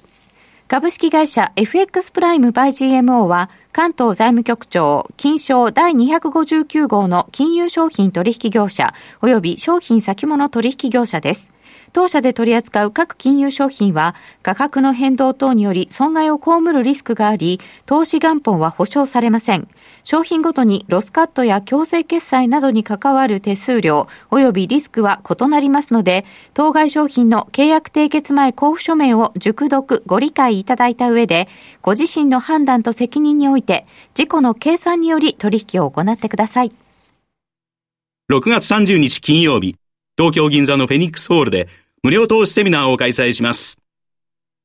株式会社 FX プライムバイ GMO は、関東財務局長、金賞第259号の金融商品取引業者、及び商品先物取引業者です。当社で取り扱う各金融商品は価格の変動等により損害を被るリスクがあり、投資元本は保証されません。商品ごとにロスカットや強制決済などに関わる手数料及びリスクは異なりますので、当該商品の契約締結前交付書面を熟読ご理解いただいた上で、ご自身の判断と責任において、事故の計算により取引を行ってください。6月30日金曜日、東京銀座のフェニックスホールで無料投資セミナーを開催します。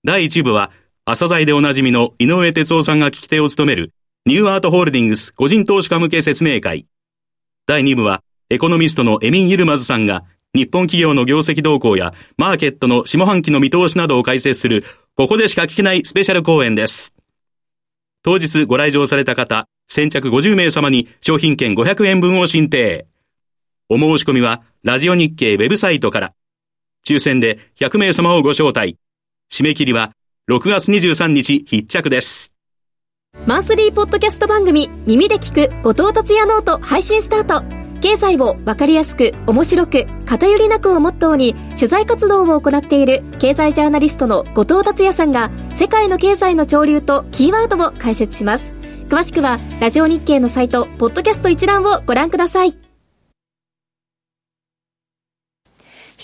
第1部は、朝鮮でおなじみの井上哲夫さんが聞き手を務めるニューアートホールディングス個人投資家向け説明会。第2部は、エコノミストのエミン・ユルマズさんが、日本企業の業績動向や、マーケットの下半期の見通しなどを解説する、ここでしか聞けないスペシャル講演です。当日ご来場された方、先着50名様に商品券500円分を申請。お申し込みは、ラジオ日経ウェブサイトから。抽選で100名様をご招待。締め切りは、6月23日必着です。マンスリーポッドキャスト番組耳で聞く後藤達也ノート配信スタート経済を分かりやすく面白く偏りなくをモットーに取材活動を行っている経済ジャーナリストの後藤達也さんが世界の経済の潮流とキーワードを解説します詳しくはラジオ日経のサイトポッドキャスト一覧をご覧ください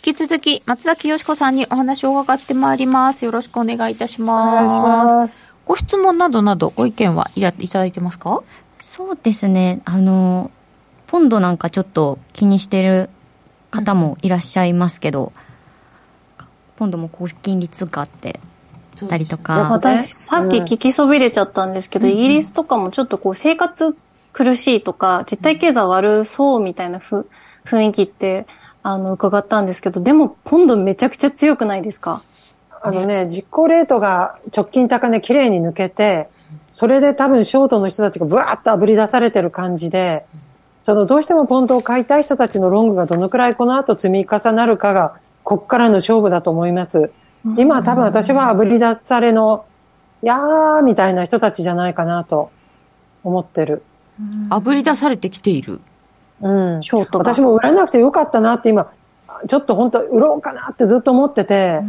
き続き松崎よしこさんにお話を伺ってまいります。よろしくお願いいたします。お願いします。ご質問などなどご意見はいただいてますか？そうですね。あの、ポンドなんかちょっと気にしてる方もいらっしゃいますけど、うん、ポンドも高金利通貨ってたりとか。私、さっき聞きそびれちゃったんですけど、うん、イギリスとかもちょっとこう生活苦しいとか、実体経済悪そうみたいなふ雰囲気って、あの、伺ったんですけど、でも、ポンドめちゃくちゃ強くないですか？あのね、実行レートが直近高値きれいに抜けて、それで多分ショートの人たちがブワーッと炙り出されてる感じで、そのどうしてもポンドを買いたい人たちのロングがどのくらいこの後積み重なるかが、こっからの勝負だと思います。今多分私は炙り出されの、やーみたいな人たちじゃないかなと思ってる。炙り出されてきている。うん。ショート私も売らなくてよかったなって今、ちょっと本当売ろうかなってずっと思ってて、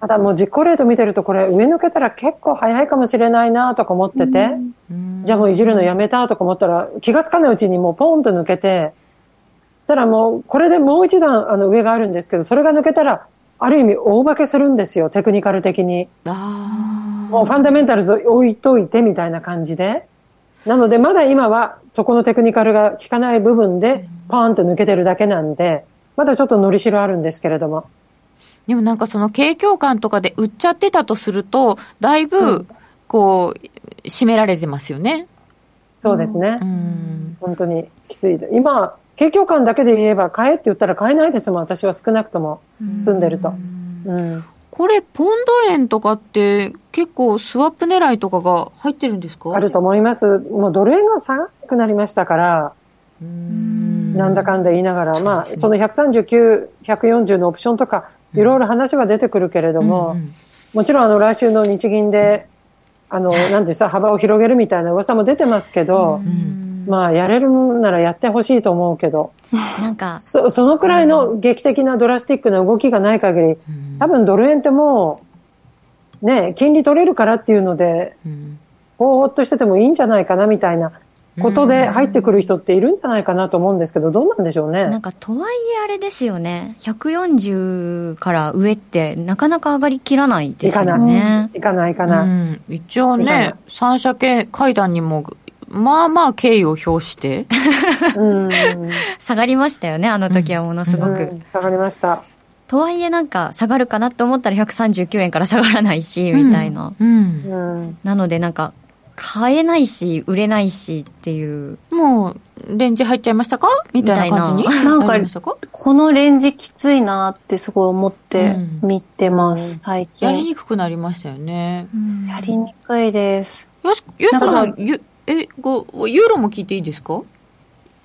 ただもう実行レート見てるとこれ上抜けたら結構早いかもしれないなとか思ってて、じゃあもういじるのやめたとか思ったら気がつかないうちにもうポンと抜けて、そしたらもうこれでもう一段あの上があるんですけど、それが抜けたらある意味大化けするんですよ、テクニカル的に。もうファンダメンタルズ置いといてみたいな感じで。なのでまだ今はそこのテクニカルが効かない部分でパーンと抜けてるだけなんで、まだちょっとのりしろあるんですけれども。でもなんかその景況感とかで売っちゃってたとすると、だいぶ、こう、締められてますよね。そうですね。うん、本当にきつい。今、景況感だけで言えば買えって言ったら買えないですもん、私は少なくとも住んでると。うん、これ、ポンド円とかって結構スワップ狙いとかが入ってるんですか？あると思います。もうドル円が下がくなりましたから、なんだかんだ言いながら、まあ、その139、140のオプションとか、いろいろ話は出てくるけれども、うん。うん、もちろんあの来週の日銀で、あの、なんてさ、幅を広げるみたいな噂も出てますけど、うん、まあ、やれるならやってほしいと思うけど、[laughs] なんか、そ、そのくらいの劇的なドラスティックな動きがない限り、多分ドル円ってもう、ね、金利取れるからっていうので、ぼーっとしててもいいんじゃないかなみたいなことで入ってくる人っているんじゃないかなと思うんですけど、どうなんでしょうね？なんか、とはいえあれですよね。140から上ってなかなか上がりきらないですよね。いかない、いかない。うん、一応ね、三社系会談にも、まあまあ敬意を表して。下がりましたよね、あの時はものすごく。うん、下がりました。とはいえなんか下がるかなって思ったら139円から下がらないし、みたいな。うん、なのでなんか買えないし、売れないしっていう。もう、レンジ入っちゃいましたか？みたいな感じになんか、このレンジきついなってすごい思って見てます、うん、最近。やりにくくなりましたよね。うん、やりにくいです。よし、よしさん、えごユーロも聞いていいですか？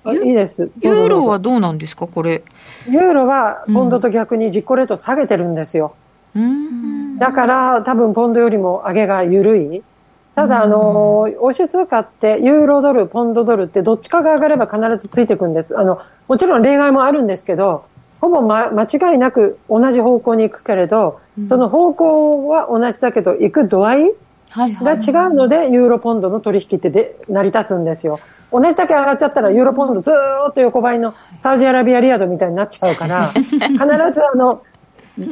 いいです。ユーロはどうなんですか？これ。ユーロはポンドと逆に実行レート下げてるんですよ、うん、だから多分ポンドよりも上げが緩い。ただ、あの、欧州通貨ってユーロドル、ポンドドルってどっちかが上がれば必ずついていくんです。あのもちろん例外もあるんですけどほぼ、ま、間違いなく同じ方向に行くけれど、その方向は同じだけど行く度合いはいはい、が違うのでユーロポンドの取引ってで成り立つんですよ。同じだけ上がっちゃったらユーロポンドずっと横ばいのサウジアラビアリアドみたいになっちゃうから [laughs] 必ずあの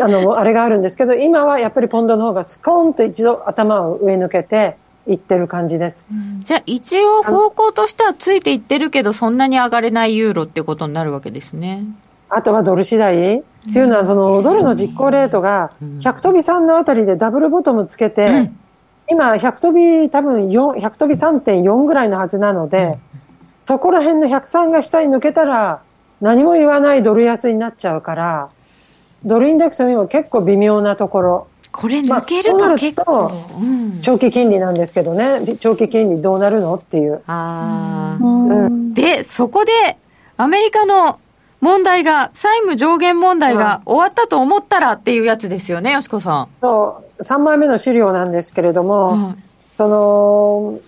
あのあれがあるんですけど今はやっぱりポンドの方がスコーンと一度頭を上抜けていってる感じです、うん、じゃあ一応方向としてはついていってるけどそんなに上がれないユーロってことになるわけですね。あとはドル次第、っていうのはその、ドルの実行レートが100飛び3のあたりでダブルボトムつけて、今、100飛び多分100飛び3.4ぐらいのはずなので、そこら辺の103が下に抜けたら、何も言わないドル安になっちゃうから、ドルインデックスも今結構微妙なところ。これ抜けると結構、まあ、長期金利なんですけどね、うん、長期金利どうなるのっていう。あ、うん。で、そこで、アメリカの問題が、債務上限問題が終わったと思ったらっていうやつですよね、よしこさん。そう。3枚目の資料なんですけれども、その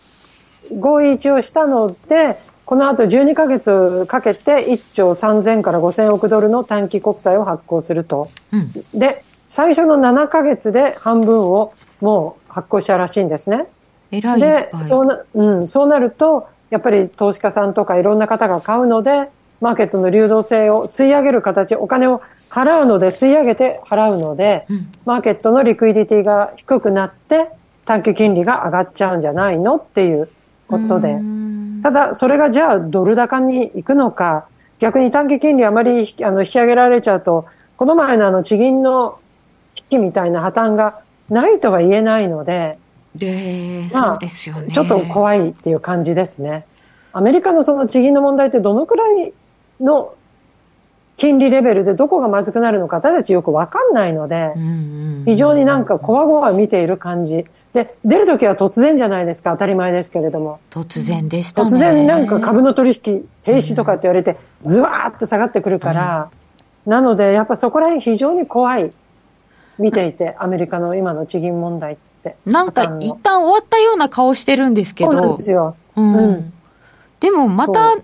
合意一応したのでこのあと12か月かけて1兆3000から5000億ドルの短期国債を発行すると、うん、で最初の7か月で半分をもう発行したらしいんですね。でそうな、うん、そうなるとやっぱり投資家さんとかいろんな方が買うのでマーケットの流動性を吸い上げる形、お金を払うので、吸い上げて払うので、うん、マーケットのリクイディティが低くなって、短期金利が上がっちゃうんじゃないのっていうことで。ただ、それがじゃあドル高に行くのか、逆に短期金利あまりあの引き上げられちゃうと、この前のあの地銀の危機みたいな破綻がないとは言えないので、で、そうですよね。ちょっと怖いっていう感じですね。アメリカのその地銀の問題ってどのくらいの金利レベルでどこがまずくなるのか私たちよくわかんないので、非常になんかこわごわ見ている感じ。で、出るときは突然じゃないですか、当たり前ですけれども。突然でしたね。突然なんか株の取引停止とかって言われて、ずわーっと下がってくるから、うん、なのでやっぱそこら辺非常に怖い。見ていて、アメリカの今の地銀問題って。なんか一旦終わったような顔してるんですけど。そうなんですよ。うん、うんでもまた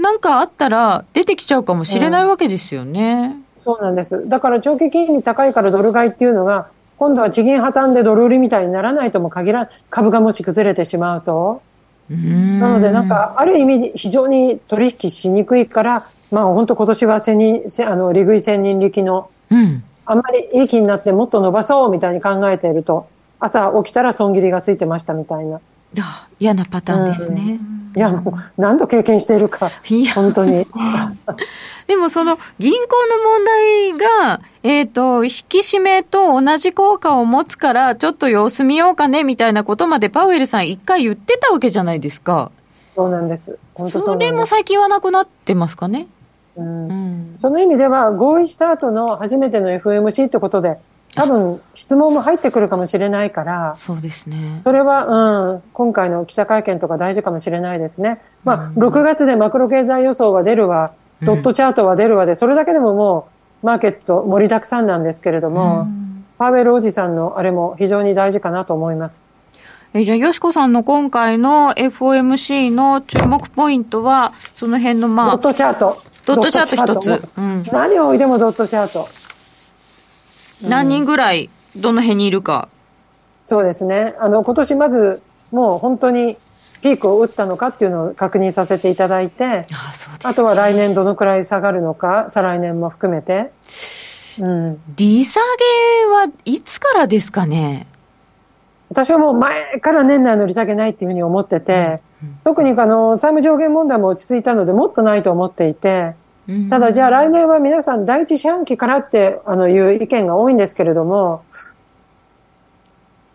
なんかあったら出てきちゃうかもしれないわけですよね。うん、そうなんです。だから長期金利高いからドル買いっていうのが、今度は地銀破綻でドル売りみたいにならないとも限ら株がもし崩れてしまうと。なので、なんか、ある意味、非常に取引しにくいから、まあ、本当今年は千人、あの、利食い千人力の、うん、あんまりいい気になってもっと伸ばそうみたいに考えていると、朝起きたら損切りがついてましたみたいな。嫌なパターンですね。うんいや、もう何度経験しているか、本当に。[laughs] でもその銀行の問題が、えっ、ー、と、引き締めと同じ効果を持つから、ちょっと様子見ようかね、みたいなことまでパウエルさん一回言ってたわけじゃないですか。そうなんです。本当それも最近はなくなってますかね？うん、その意味では合意した後の初めての FMC ってことで多分質問も入ってくるかもしれないから、そうですね。それは、うん、今回の記者会見とか大事かもしれないですね。まあ、6月でマクロ経済予想は出るわ、うん、ドットチャートは出るわで、それだけでももう、マーケット盛りだくさんなんですけれども、うん、パウエルおじさんのあれも非常に大事かなと思います。えじゃあ、よしこさんの今回の FOMC の注目ポイントは、その辺のまあ、ドットチャート。ドットチャート一つ。うん、何をおいでもドットチャート。何人ぐらい、どの辺にいるか。そうですね。あの、今年まず、もう本当にピークを打ったのかっていうのを確認させていただいて、あ、ね、とは来年どのくらい下がるのか、再来年も含めて。うん、利下げはいつからですかね？私はもう前から年内の利下げないっていうふうに思ってて、うんうん、特にあの債務上限問題も落ち着いたのでもっとないと思っていてただ、じゃあ来年は皆さん第一四半期からってあのいう意見が多いんですけれども、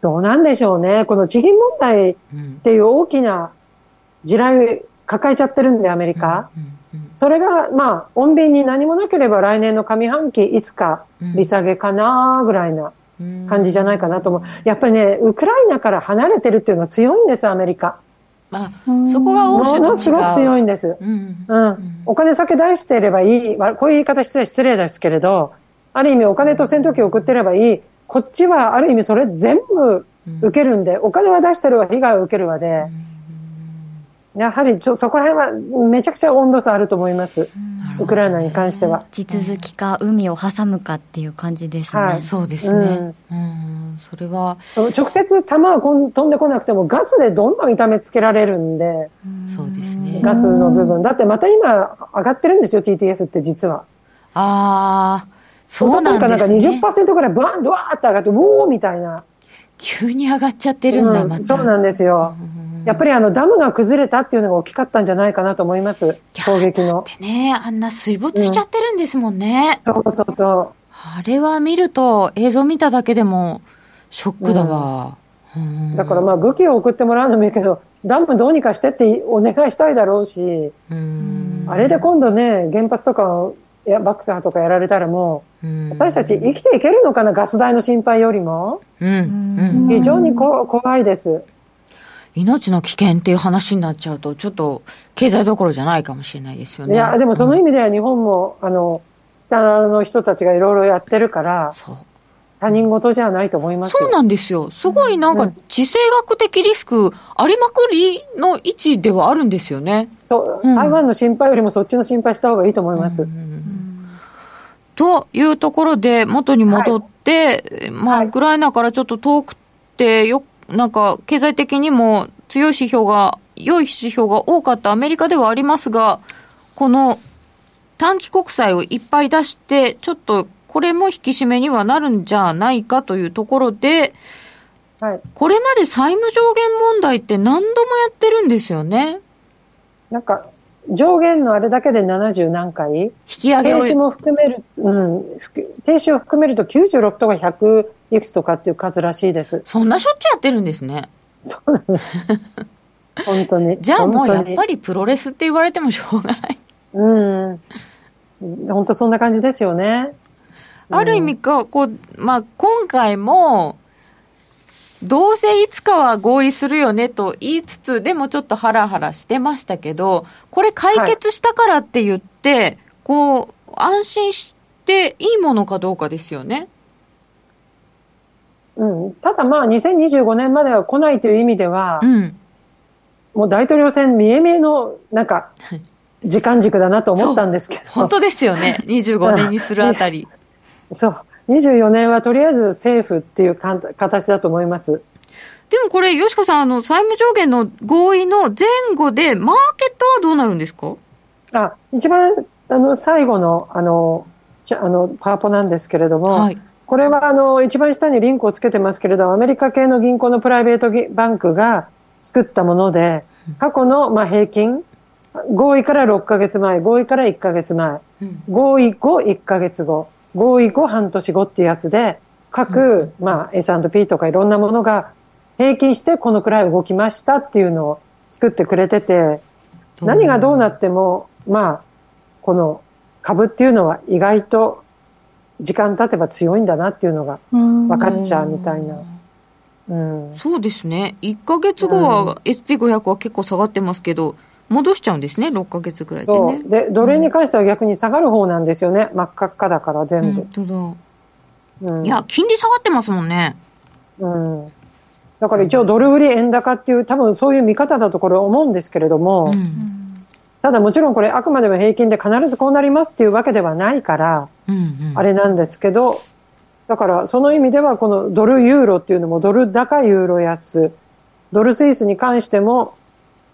どうなんでしょうね。この地銀問題っていう大きな地雷抱えちゃってるんで、アメリカ。それが、まあ、穏便に何もなければ来年の上半期いつか利下げかなぐらいな感じじゃないかなと思う。やっぱりね、ウクライナから離れてるっていうのは強いんです、アメリカ。あ、そこが欧州とすごく強いんです。うん。うん、お金先出していればいい。こういう言い方失礼失礼ですけれど、ある意味お金と戦闘機を送ってればいい。こっちはある意味それ全部受けるんで、お金は出してるわ、被害を受けるわで、うんやはりちょそこら辺はめちゃくちゃ温度差あると思います、ウクライナに関しては。地続きか海を挟むかっていう感じですね、はいそうですね。うん、それは、直接弾は飛んでこなくてもガスでどんどん痛めつけられるんで、そうですね。ガスの部分。だってまた今上がってるんですよ、TTF って実は。ああ、そうなんかなんかですね。20%ぐらいバーンドワーって上がって、ウォーみたいな。急に上がっちゃってるんだ、うんまた。そうなんですよ。やっぱりあのダムが崩れたっていうのが大きかったんじゃないかなと思います。衝撃の。ねあんな水没しちゃってるんですもんね。そうそうそう。あれは見ると、映像見ただけでも、ショックだわ。うんだからまあ武器を送ってもらうのもいいけど、ダムどうにかしてってお願いしたいだろうし、うんあれで今度ね、原発とかやバックサーとかやられたらもう、私たち生きていけるのかな、ガス代の心配よりも？うん。うん。非常にこ怖いです。命の危険っていう話になっちゃうと、ちょっと経済どころじゃないかもしれないですよね。いや、でもその意味では日本も、あの、北の人たちがいろいろやってるから、他人事じゃないと思いますよそうなんですよ。すごいなんか地政学的リスクありまくりの位置ではあるんですよね。そう、台湾の心配よりもそっちの心配した方がいいと思います。というところで元に戻って、まあ、ウクライナからちょっと遠くてよ、なんか経済的にも強い指標が、良い指標が多かったアメリカではありますが、この短期国債をいっぱい出して、ちょっとこれも引き締めにはなるんじゃないかというところで、はい、これまで債務上限問題って何度もやってるんですよね。なんか、上限のあれだけで70何回？引き上げを停止も含める、うん、ふく停止を含めると96とか100いくつとかっていう数らしいです。そんなしょっちゅうやってるんですね。そうなんです。本当に。[laughs] じゃあもうやっぱり。りプロレスって言われてもしょうがない。うん。本当そんな感じですよね。ある意味か、こう、まあ、今回も、どうせいつかは合意するよねと言いつつ、でもちょっとハラハラしてましたけど、これ解決したからって言って、こう、安心していいものかどうかですよね。うん。ただまあ、2025年までは来ないという意味では、うん。もう大統領選見え見えの、なんか、時間軸だなと思ったんですけど。本当ですよね。25年にするあたり。[laughs] そう。24年はとりあえず政府っていうかん形だと思います。でもこれ、よしこさん、あの、債務上限の合意の前後で、マーケットはどうなるんですか？あ、一番、あの、最後の、あの、ちあの、パワポなんですけれども、はい。これは、あの、一番下にリンクをつけてますけれど、アメリカ系の銀行のプライベートぎバンクが作ったもので、過去の、まあ、平均、合意から6ヶ月前、合意から1ヶ月前、合意後1ヶ月後、合意後半年後っていうやつで、各、まあ、S&P とかいろんなものが平均してこのくらい動きましたっていうのを作ってくれてて、何がどうなっても、まあ、この株っていうのは意外と時間経てば強いんだなっていうのが分かっちゃうみたいな。うん、そうですね。1ヶ月後は SP500 は結構下がってますけど、戻しちゃうんですね、6ヶ月ぐらいでね。で、ドル円に関しては逆に下がる方なんですよね。真っ赤っかだから全部。本当だ。うんいや、金利下がってますもんね。うん。だから一応ドル売り円高っていう多分そういう見方だとこれ思うんですけれども、ただもちろんこれあくまでも平均で必ずこうなりますっていうわけではないから、あれなんですけど、だからその意味ではこのドルユーロっていうのもドル高ユーロ安、ドルスイスに関しても、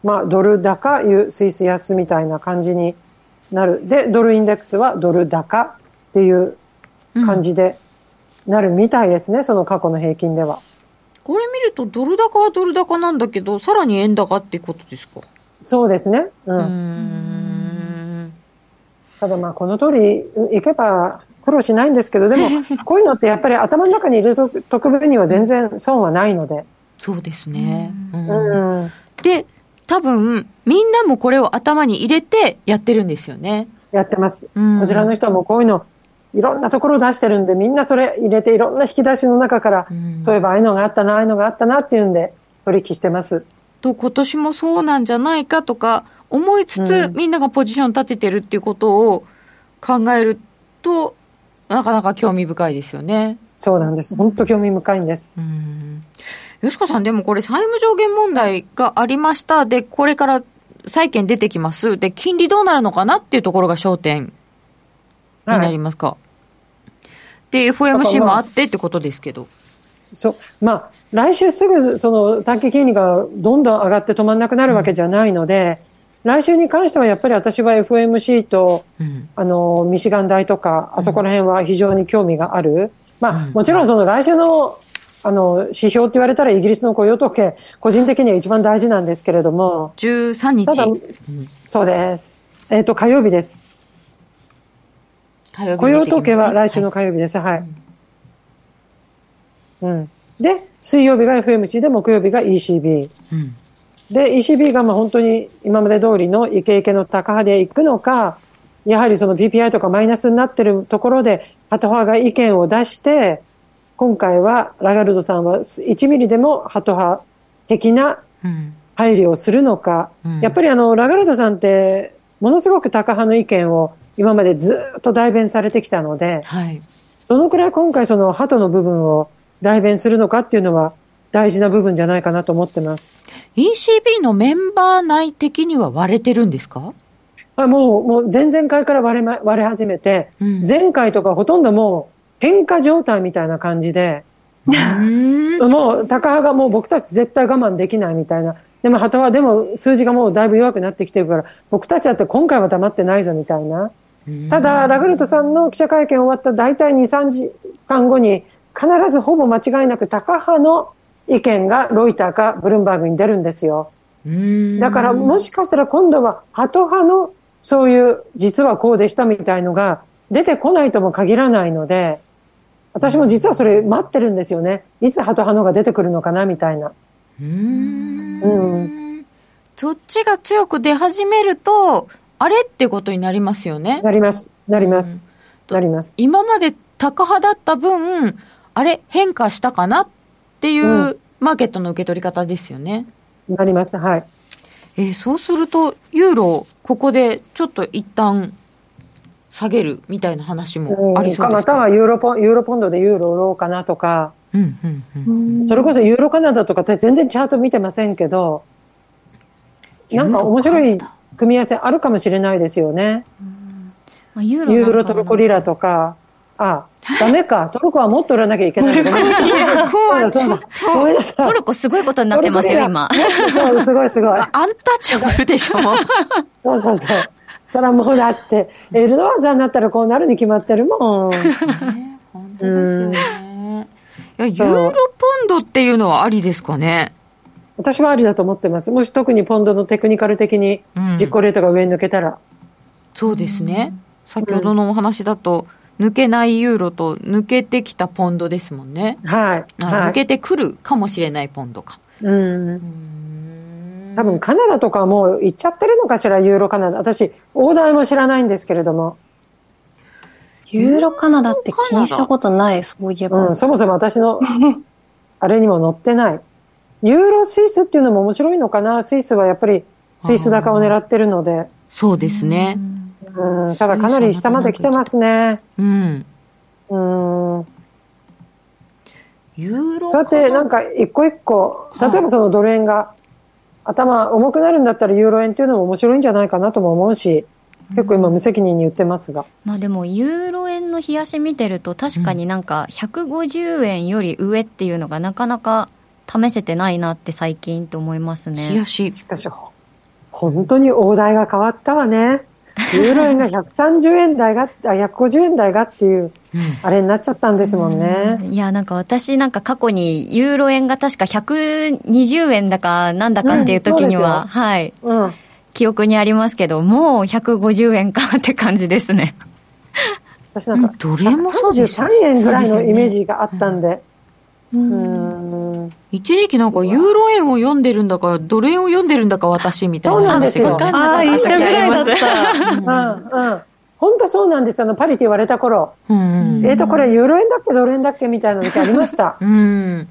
まあドル高ユスイス安みたいな感じになる。で、ドルインデックスはドル高っていう感じでなるみたいですね、その過去の平均では。これ見るとドル高はドル高なんだけど、さらに円高ってことですか？そうですね。うん。ただまあこの通りいけば苦労しないんですけど、でもこういうのってやっぱり頭の中に入れとく分には全然損はないので。そうですね。うん。で、多分、みんなもこれを頭に入れてやってるんですよね。やってます。うんこちらの人はもうこういうの、いろんなところ出してるんで、みんなそれ入れていろんな引き出しの中から、そういえばああいうのがあったな、ああいうのがあったなっていうんで取引してます。と、今年もそうなんじゃないかとか思いつつ、うんみんながポジション立ててるっていうことを考えると、なかなか興味深いですよね。そうなんです。本当興味深いんです。よしこさん、でもこれ債務上限問題がありました。で、これから債券出てきます。で、金利どうなるのかなっていうところが焦点になりますか？はい、で、FOMC もあってってことですけど。そう。まあ、来週すぐ、その短期金利がどんどん上がって止まんなくなるわけじゃないので、うん、来週に関してはやっぱり私は FMC と、うん、あの、ミシガン大とか、あそこら辺は非常に興味がある。まあ、もちろんその来週の、あの、指標って言われたらイギリスの雇用統計、個人的には一番大事なんですけれども。13日。そうです。えっ、ー、と、火曜日です。火曜日、ね、雇用統計は来週の火曜日です。はい。はい、うん。で、水曜日が FMC で、木曜日が ECB。うん、で、ECB がまあ本当に今まで通りのイケイケの高派でいくのか、やはりその PPI とかマイナスになってるところで、ハト派が意見を出して、今回はラガルドさんは1ミリでもハト派的な配慮をするのか、うん、やっぱりあの、ラガルドさんって、ものすごくタカ派の意見を今までずっと代弁されてきたので、はい、どのくらい今回そのハトの部分を代弁するのかっていうのは大事な部分じゃないかなと思ってます。ECB のメンバー内的には割れてるんですか？あもう、もう前々回から割れ,、ま、割れ始めて、うん、前回とかほとんどもう喧嘩状態みたいな感じで、もう、高派がもう僕たち絶対我慢できないみたいな。でも、旗はでも数字がもうだいぶ弱くなってきてるから、僕たちだって今回は黙ってないぞみたいな。ただ、ラグルトさんの記者会見終わった大体2、3時間後に、必ずほぼ間違いなく高派の意見がロイターかブルンバーグに出るんですよ。だからもしかしたら今度はハト派のそういう実はこうでしたみたいのが出てこないとも限らないので、私も実はそれ待ってるんですよね。いつハト派のが出てくるのかなみたいな。うん。うん。そっちが強く出始めると、あれってことになりますよね。なります。なります。なります。今まで高派だった分、あれ変化したかなっていうマーケットの受け取り方ですよね。なります。はい。えー、そうすると、ユーロ、ここでちょっと一旦下げるみたいな話もありそうですか、またはユーロポユーロポンドでユーロ売ろうかなとか、うんうんうん、それこそユーロカナダとか私全然チャート見てませんけど、なんか面白い組み合わせあるかもしれないですよね。ユーロトルコリラとか、あ、ダメか。[laughs] トルコはもっと売らなきゃいけない。トルコはトルコすごいことになってますよ、今。すごいすごい。アンタッチャブルでしょ。[laughs] そうそうそう。それはもうだって、エルドアンさんになったらこうなるに決まってるもん。本当ですよね。いや、ユーロポンドっていうのはありですかね？私はありだと思ってます。もし特にポンドのテクニカル的に実行レートが上に抜けたら。うん、そうですね。先ほどのお話だと、抜けないユーロと抜けてきたポンドですもんね。はい。抜けてくるかもしれないポンドか。うん。多分カナダとかもう行っちゃってるのかしら、ユーロカナダ。私、大台も知らないんですけれども。ユーロカナダって気にしたことない、そういえば。うん、そもそも私の、[laughs] あれにも載ってない。ユーロスイスっていうのも面白いのかな？スイスはやっぱりスイス高を狙ってるので。そうですね。うん、ただかなり下まで来てますね。うん。うん。ユーロそうやってなんか一個一個、例えばそのドル円が頭重くなるんだったらユーロ円っていうのも面白いんじゃないかなとも思うし、結構今無責任に言ってますが。まあでもユーロ円の冷やし見てると確かになんか150円より上っていうのがなかなか試せてないなって最近と思いますね。冷やし。しかし、本当に大台が変わったわね。ユーロ円が130円台が、あ、150円台がっていう、あれになっちゃったんですもんね。いや、なんか私なんか過去にユーロ円が確か120円だかなんだかっていう時には、うん、はい、うん、記憶にありますけど、もう150円かって感じですね。私なんか、どれもそうです33円ぐらいのイメージがあったんで。一時期なんかユーロ円を読んでるんだか、ドル円を読んでるんだか私みたいな話が。ああ、一緒ぐらいだった。うんうん。本当そうなんですあの、パリって言われた頃。うん、えっ、ー、と、これユーロ円だっけ、ドル円だっけみたいな時ありました。うん。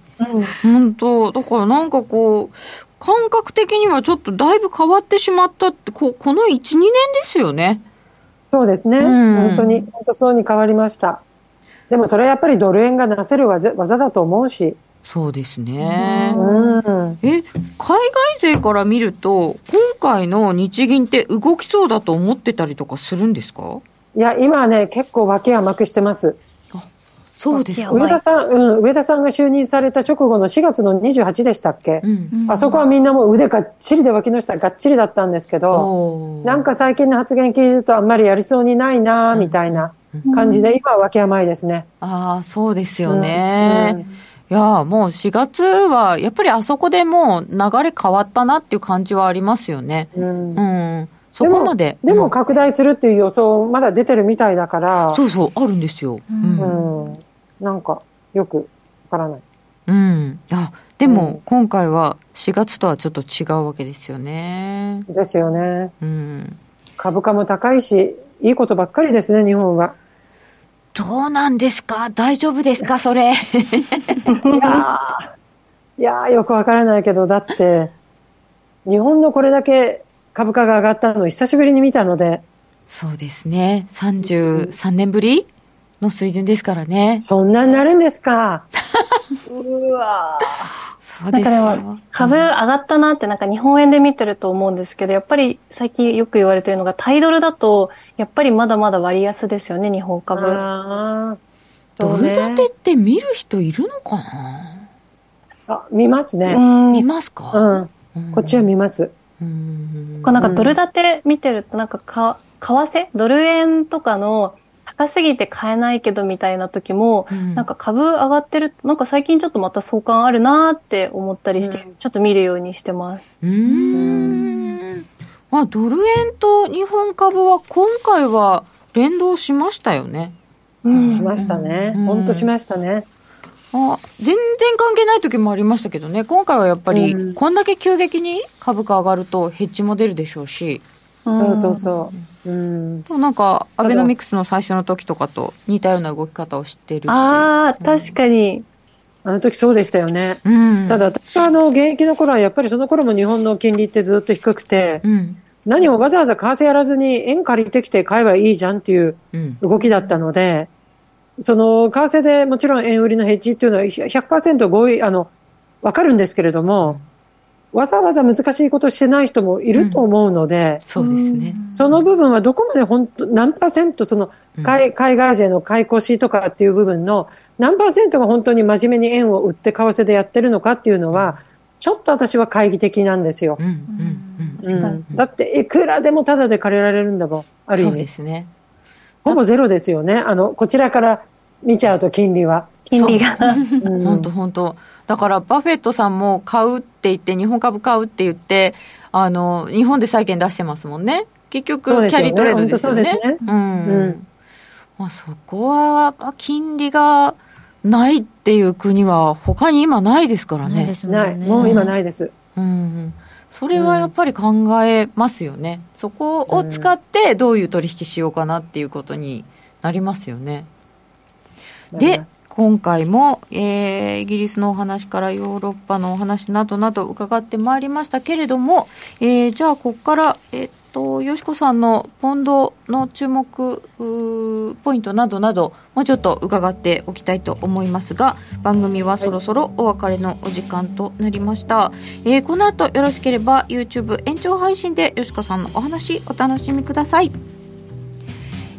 本当だからなんかこう、感覚的にはちょっとだいぶ変わってしまったって、ここの1、2年ですよね。そうですね。うん、本当に、本当そうに変わりました。でもそれはやっぱりドル円がなせる技だと思うし、そうですね。え、海外勢から見ると、今回の日銀って動きそうだと思ってたりとかするんですか？いや、今はね、結構脇はくしてます。そうですか。上田さん、うん、上田さんが就任された直後の4月の28でしたっけ、うん、あそこはみんなもう腕がっちりで脇の下がっちりだったんですけど、なんか最近の発言聞いるとあんまりやりそうにないなみたいな感じで、今は脇甘いですね。ああ、そうですよね。うんいやもう4月は、やっぱりあそこでもう流れ変わったなっていう感じはありますよね。うん。うん、そこまで。でも拡大するっていう予想、まだ出てるみたいだから。そうそう、あるんですよ。うん。うん、なんか、よくわからない。うん。あ、でも、今回は4月とはちょっと違うわけですよね。ですよね。うん。株価も高いし、いいことばっかりですね、日本は。どうなんですか？大丈夫ですか？それ。[laughs] いやいやよくわからないけど、だって、日本のこれだけ株価が上がったのを久しぶりに見たので。そうですね。33年ぶりの水準ですからね。そんなになるんですか？[laughs] うわそうですよ。株上がったなってなんか日本円で見てると思うんですけど、やっぱり最近よく言われてるのがタイドルだと、やっぱりまだまだ割安ですよね、日本株。ドル建てって見る人いるのかな？あ、見ますね。見ますか？うん。こっちは見ます。うんなんかドル建て見てると、なんかか、為替？ドル円とかの高すぎて買えないけどみたいな時も、うん、なんか株上がってる、なんか最近ちょっとまた相関あるなって思ったりして、うん、ちょっと見るようにしてます。うん。まあ、ドル円と日本株は今回は連動しましたよね。うん、しましたね。本当しましたね。あ全然関係ない時もありましたけどね、今回はやっぱり、こんだけ急激に株価上がると、ヘッジも出るでしょうし、そうそうそう。うん。なんか、アベノミクスの最初の時とかと似たような動き方をしてるし。ああ、確かに。あの時そうでしたよね。うん、ただ、私はあの、現役の頃はやっぱりその頃も日本の金利ってずっと低くて、うん、何もわざわざ為替やらずに円借りてきて買えばいいじゃんっていう動きだったので、うん、その、為替でもちろん円売りのヘッジっていうのは100%合意、あの、わかるんですけれども、わざわざ難しいことしてない人もいると思うので、うん、そうですね。その部分はどこまで本当、何パーセント、その海、外勢の買い越しとかっていう部分の何パーセントが本当に真面目に円を売って為替でやってるのかっていうのは、ちょっと私は懐疑的なんですよ。だって、いくらでもタダで借りられるんだもん、ある意味。そうですね。ほぼゼロですよね。あの、こちらから見ちゃうと金利は。金利が。本当本当だからバフェットさんも買うって言って、日本株買うって言って、あの、日本で債券出してますもんね。結局、キャリートレードですよね。そうですね。うん。まあ、そこは、金利がないっていう国は、他に今ないですからね。ない。もう今ないです。うん。それはやっぱり考えますよね。そこを使ってどういう取引しようかなっていうことになりますよね。で、今回も、えー、イギリスのお話からヨーロッパのお話などなど伺ってまいりましたけれども、えー、じゃあ、ここから、えっと、よしこさんのポンドの注目ポイントなどなど、もうちょっと伺っておきたいと思いますが、番組はそろそろお別れのお時間となりました。えー、この後よろしければ YouTube 延長配信でよしこさんのお話お楽しみください。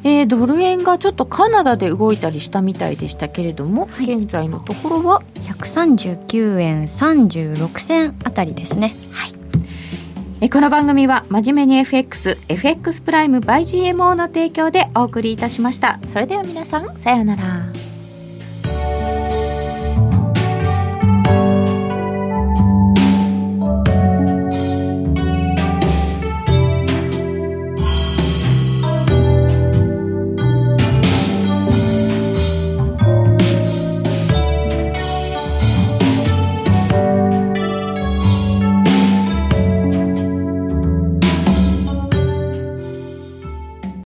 えー、ドル円がちょっとカナダで動いたりしたみたいでしたけれども、はい、現在のところは？139円36銭あたりですねはいえこの番組は真面目に FX、FX プライム by GMO の提供でお送りいたしました。それでは皆さん、さようなら。